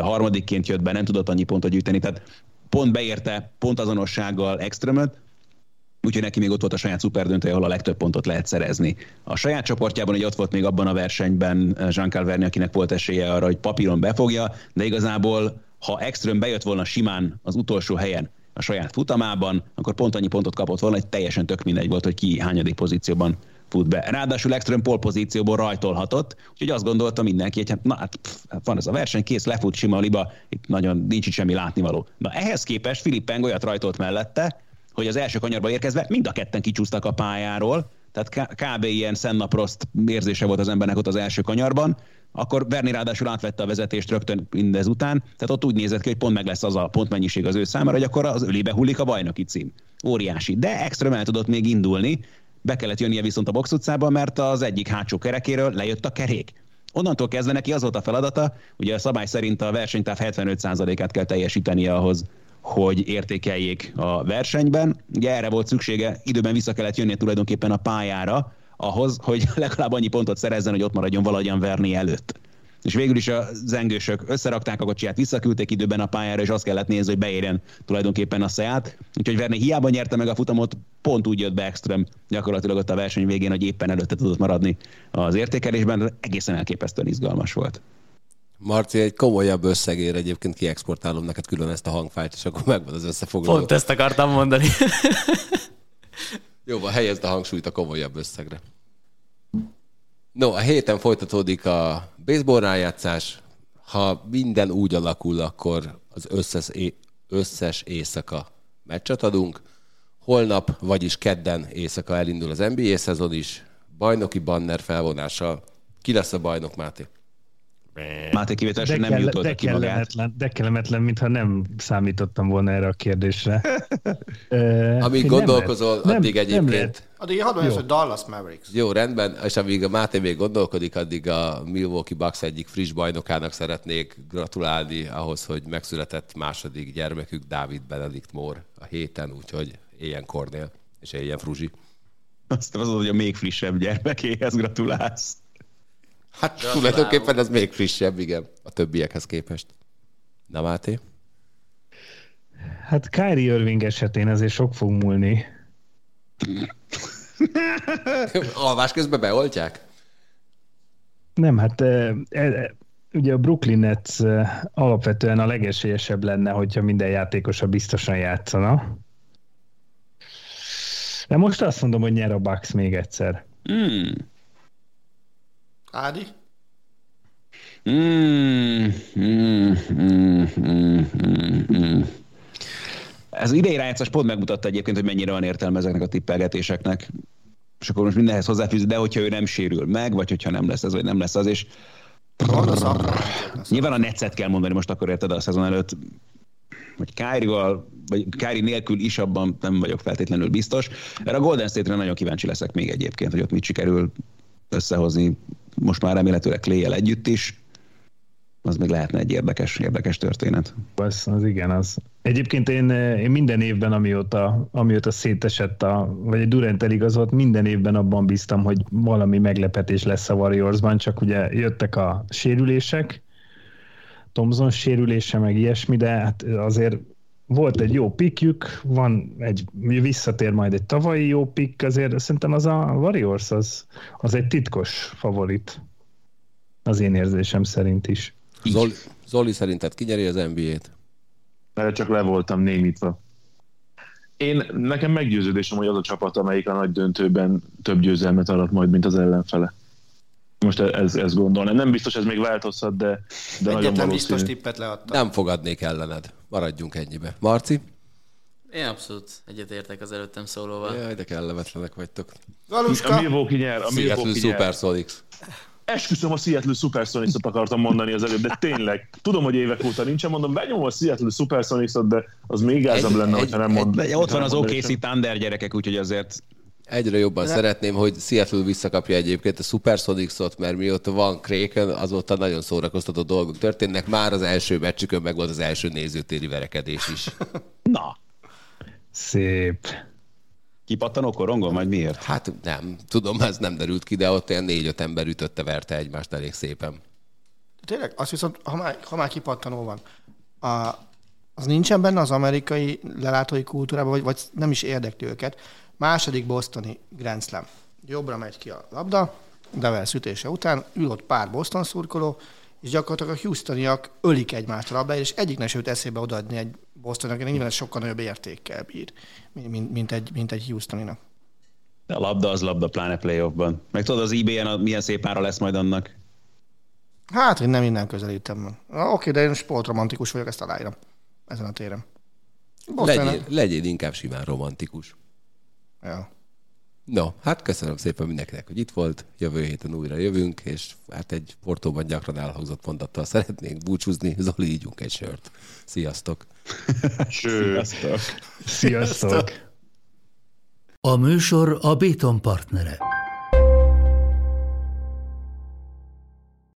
harmadikként jött be, nem tudott annyi pontot gyűjteni, tehát pont beérte pont azonossággal Ekströmöt, úgyhogy neki még ott volt a saját szuperdöntője, ahol a legtöbb pontot lehet szerezni. A saját csoportjában ugye ott volt még abban a versenyben Jean Calverny, akinek volt esélye arra, hogy papíron befogja, de igazából ha Ekström bejött volna simán az utolsó helyen a saját futamában, akkor pont annyi pontot kapott volna, hogy teljesen tök mindegy volt, hogy ki hányadik pozícióban fut be. Ráadásul Ekström pol pozícióból rajtolhatott, úgyhogy azt gondolta mindenki, hogy hát, na, hát pff, van ez a verseny, kész, lefut sima a liba, itt nagyon nincs itt semmi látnivaló. Na ehhez képest Filip Peng olyat rajtolt mellette, hogy az első kanyarba érkezve mind a ketten kicsúsztak a pályáról, tehát kb. ilyen Senna-Prost érzése volt az embernek ott az első kanyarban, akkor Berni ráadásul átvette a vezetést rögtön mindez után, tehát ott úgy nézett ki, hogy pont meg lesz az a pontmennyiség az ő számára, hogy akkor az ölébe hullik a bajnoki cím. Óriási. De extra el tudott még indulni, be kellett jönnie viszont a box utcába, mert az egyik hátsó kerekéről lejött a kerék. Onnantól kezdve neki az volt a feladata, ugye a szabály szerint a versenytáv 75%-át kell teljesítenie ahhoz, hogy értékeljék a versenyben. Ugye erre volt szüksége, időben vissza kellett jönnie tulajdonképpen a pályára, ahhoz, hogy (laughs) legalább annyi pontot szerezzen, hogy ott maradjon valahogyan verni előtt. És végül is a zengősök összerakták a kocsiját, visszaküldték időben a pályára, és azt kellett nézni, hogy beérjen tulajdonképpen a Seat. Úgyhogy Verni hiába nyerte meg a futamot, pont úgy jött be gyakorlatilag ott a verseny végén, hogy éppen előtte tudott maradni az értékelésben, egészen elképesztően izgalmas volt.
Marci, egy komolyabb összegér egyébként kiexportálom neked külön ezt a hangfájt, és akkor megvan az összefoglaló.
Pont ezt akartam mondani. (laughs)
Jó, van, helyezd a hangsúlyt a komolyabb összegre. No, a héten folytatódik a baseball rájátszás. Ha minden úgy alakul, akkor az összes, é- összes éjszaka meccset adunk. Holnap, vagyis kedden éjszaka elindul az NBA szezon is. Bajnoki banner felvonással. Ki lesz a bajnok, Máté?
Máté kivételesen
De,
nem
kell,
jutott
de,
ki magát.
kellemetlen, de kellemetlen, mintha nem számítottam volna erre a kérdésre. (laughs)
Amíg
nem
gondolkozol,
nem-
addig
nem
egyébként...
lehet.
addig hadd mondjam, hogy Dallas Mavericks.
Jó, rendben, és amíg a Máté még gondolkodik, addig a Milwaukee Bucks egyik friss bajnokának szeretnék gratulálni ahhoz, hogy megszületett második gyermekük, Dávid Benedikt Mór a héten, úgyhogy éljen Kornél, és éljen Fruzsi.
Azt az, hogy a még frissebb gyermekéhez gratulálsz.
Hát
Gratulálok.
tulajdonképpen ez még frissebb, igen, a többiekhez képest. Na Máté?
Hát Kyrie Irving esetén azért sok fog múlni. (laughs)
Alvás közben beoltják?
Nem, hát e, e, ugye a Brooklyn Nets alapvetően a legesélyesebb lenne, hogyha minden játékosa biztosan játszana. De most azt mondom, hogy nyer a Bucks még egyszer.
Hmm.
Ádi?
Mm, mm, mm, mm. Ez idei rájátszás pont megmutatta egyébként, hogy mennyire van értelme ezeknek a tippelgetéseknek. És akkor most mindenhez hozzáfűzni, de hogyha ő nem sérül meg, vagy hogyha nem lesz ez, vagy nem lesz az, és nyilván a netszet kell mondani most akkor érted a szezon előtt, hogy Kyrie-val, vagy Kyrie nélkül is abban nem vagyok feltétlenül biztos. Erre a Golden State-re nagyon kíváncsi leszek még egyébként, hogy ott mit sikerül összehozni most már remélhetőleg clay együtt is. Az még lehetne egy érdekes, érdekes történet.
Az, az igen, az. Egyébként én, én minden évben, amióta, amióta szétesett, a, vagy egy Durant eligazolt, minden évben abban bíztam, hogy valami meglepetés lesz a Warriorsban, csak ugye jöttek a sérülések, Thomson sérülése, meg ilyesmi, de hát azért volt egy jó pikjük, van egy, visszatér majd egy tavalyi jó pikk, azért szerintem az a Warriors, az, az egy titkos favorit. Az én érzésem szerint is.
Zoli, Zoli szerinted kinyeri az NBA-t?
Mert csak le voltam némítva. Én, nekem meggyőződésem, hogy az a csapat, amelyik a nagy döntőben több győzelmet arat majd, mint az ellenfele. Most ez, ez gondolnám. Nem biztos, ez még változhat, de, de nagyon
Egyetlen
valószínű.
biztos tippet leadtam.
Nem fogadnék ellened. Maradjunk ennyibe. Marci?
Én abszolút egyetértek az előttem szólóval.
Jaj, de kellemetlenek vagytok.
A
Galuska,
Milwaukee nyer, a Milwaukee nyer.
Supersonics.
Esküszöm, a Seattle Supersonics-ot akartam mondani az előbb, de tényleg. Tudom, hogy évek óta nincsen, mondom, benyomom a Seattle Supersonics-ot, de az még gázabb
Egy-
lenne,
egy-
hogyha nem mond.
De ott van az OKC Thunder gyerekek, úgyhogy azért
Egyre jobban
De-
szeretném, hogy Seattle visszakapja egyébként a Supersonics-ot, mert mióta van Kraken, azóta nagyon szórakoztató dolgok történnek. Már az első meccsükön meg volt az első nézőtéri verekedés is. (laughs)
na,
Szép.
kipattanó korongon, vagy miért?
Hát nem, tudom, ez nem derült ki, de ott olyan négy-öt ember ütötte, verte egymást elég szépen.
tényleg, azt viszont, ha már, ha már kipattanó van, a, az nincsen benne az amerikai lelátói kultúrában, vagy, vagy nem is érdekli őket. Második bostoni Grand Slam. Jobbra megy ki a labda, Devel szütése után, ül ott pár Boston szurkoló, és gyakorlatilag a Houstoniak ölik egymást a labdáért, és egyiknek sem jut eszébe odaadni egy Bostonnak, nyilván ez sokkal nagyobb értékkel bír, mint, mint, egy, mint egy Houstoninak.
De a labda az labda, pláne playoffban. Meg tudod, az a- milyen szép ára lesz majd annak.
Hát, hogy nem innen közelítem meg. Na, Oké, de én sportromantikus vagyok, ezt aláírom ezen a téren. Boston,
Legyél, legyél inkább simán romantikus.
Ja.
No, hát köszönöm szépen mindenkinek, hogy itt volt. Jövő héten újra jövünk, és hát egy portóban gyakran elhangzott mondattal szeretnénk búcsúzni. Zoli, ígyunk egy sört. Sziasztok! (laughs)
Sziasztok.
Sziasztok!
A műsor a Béton partnere.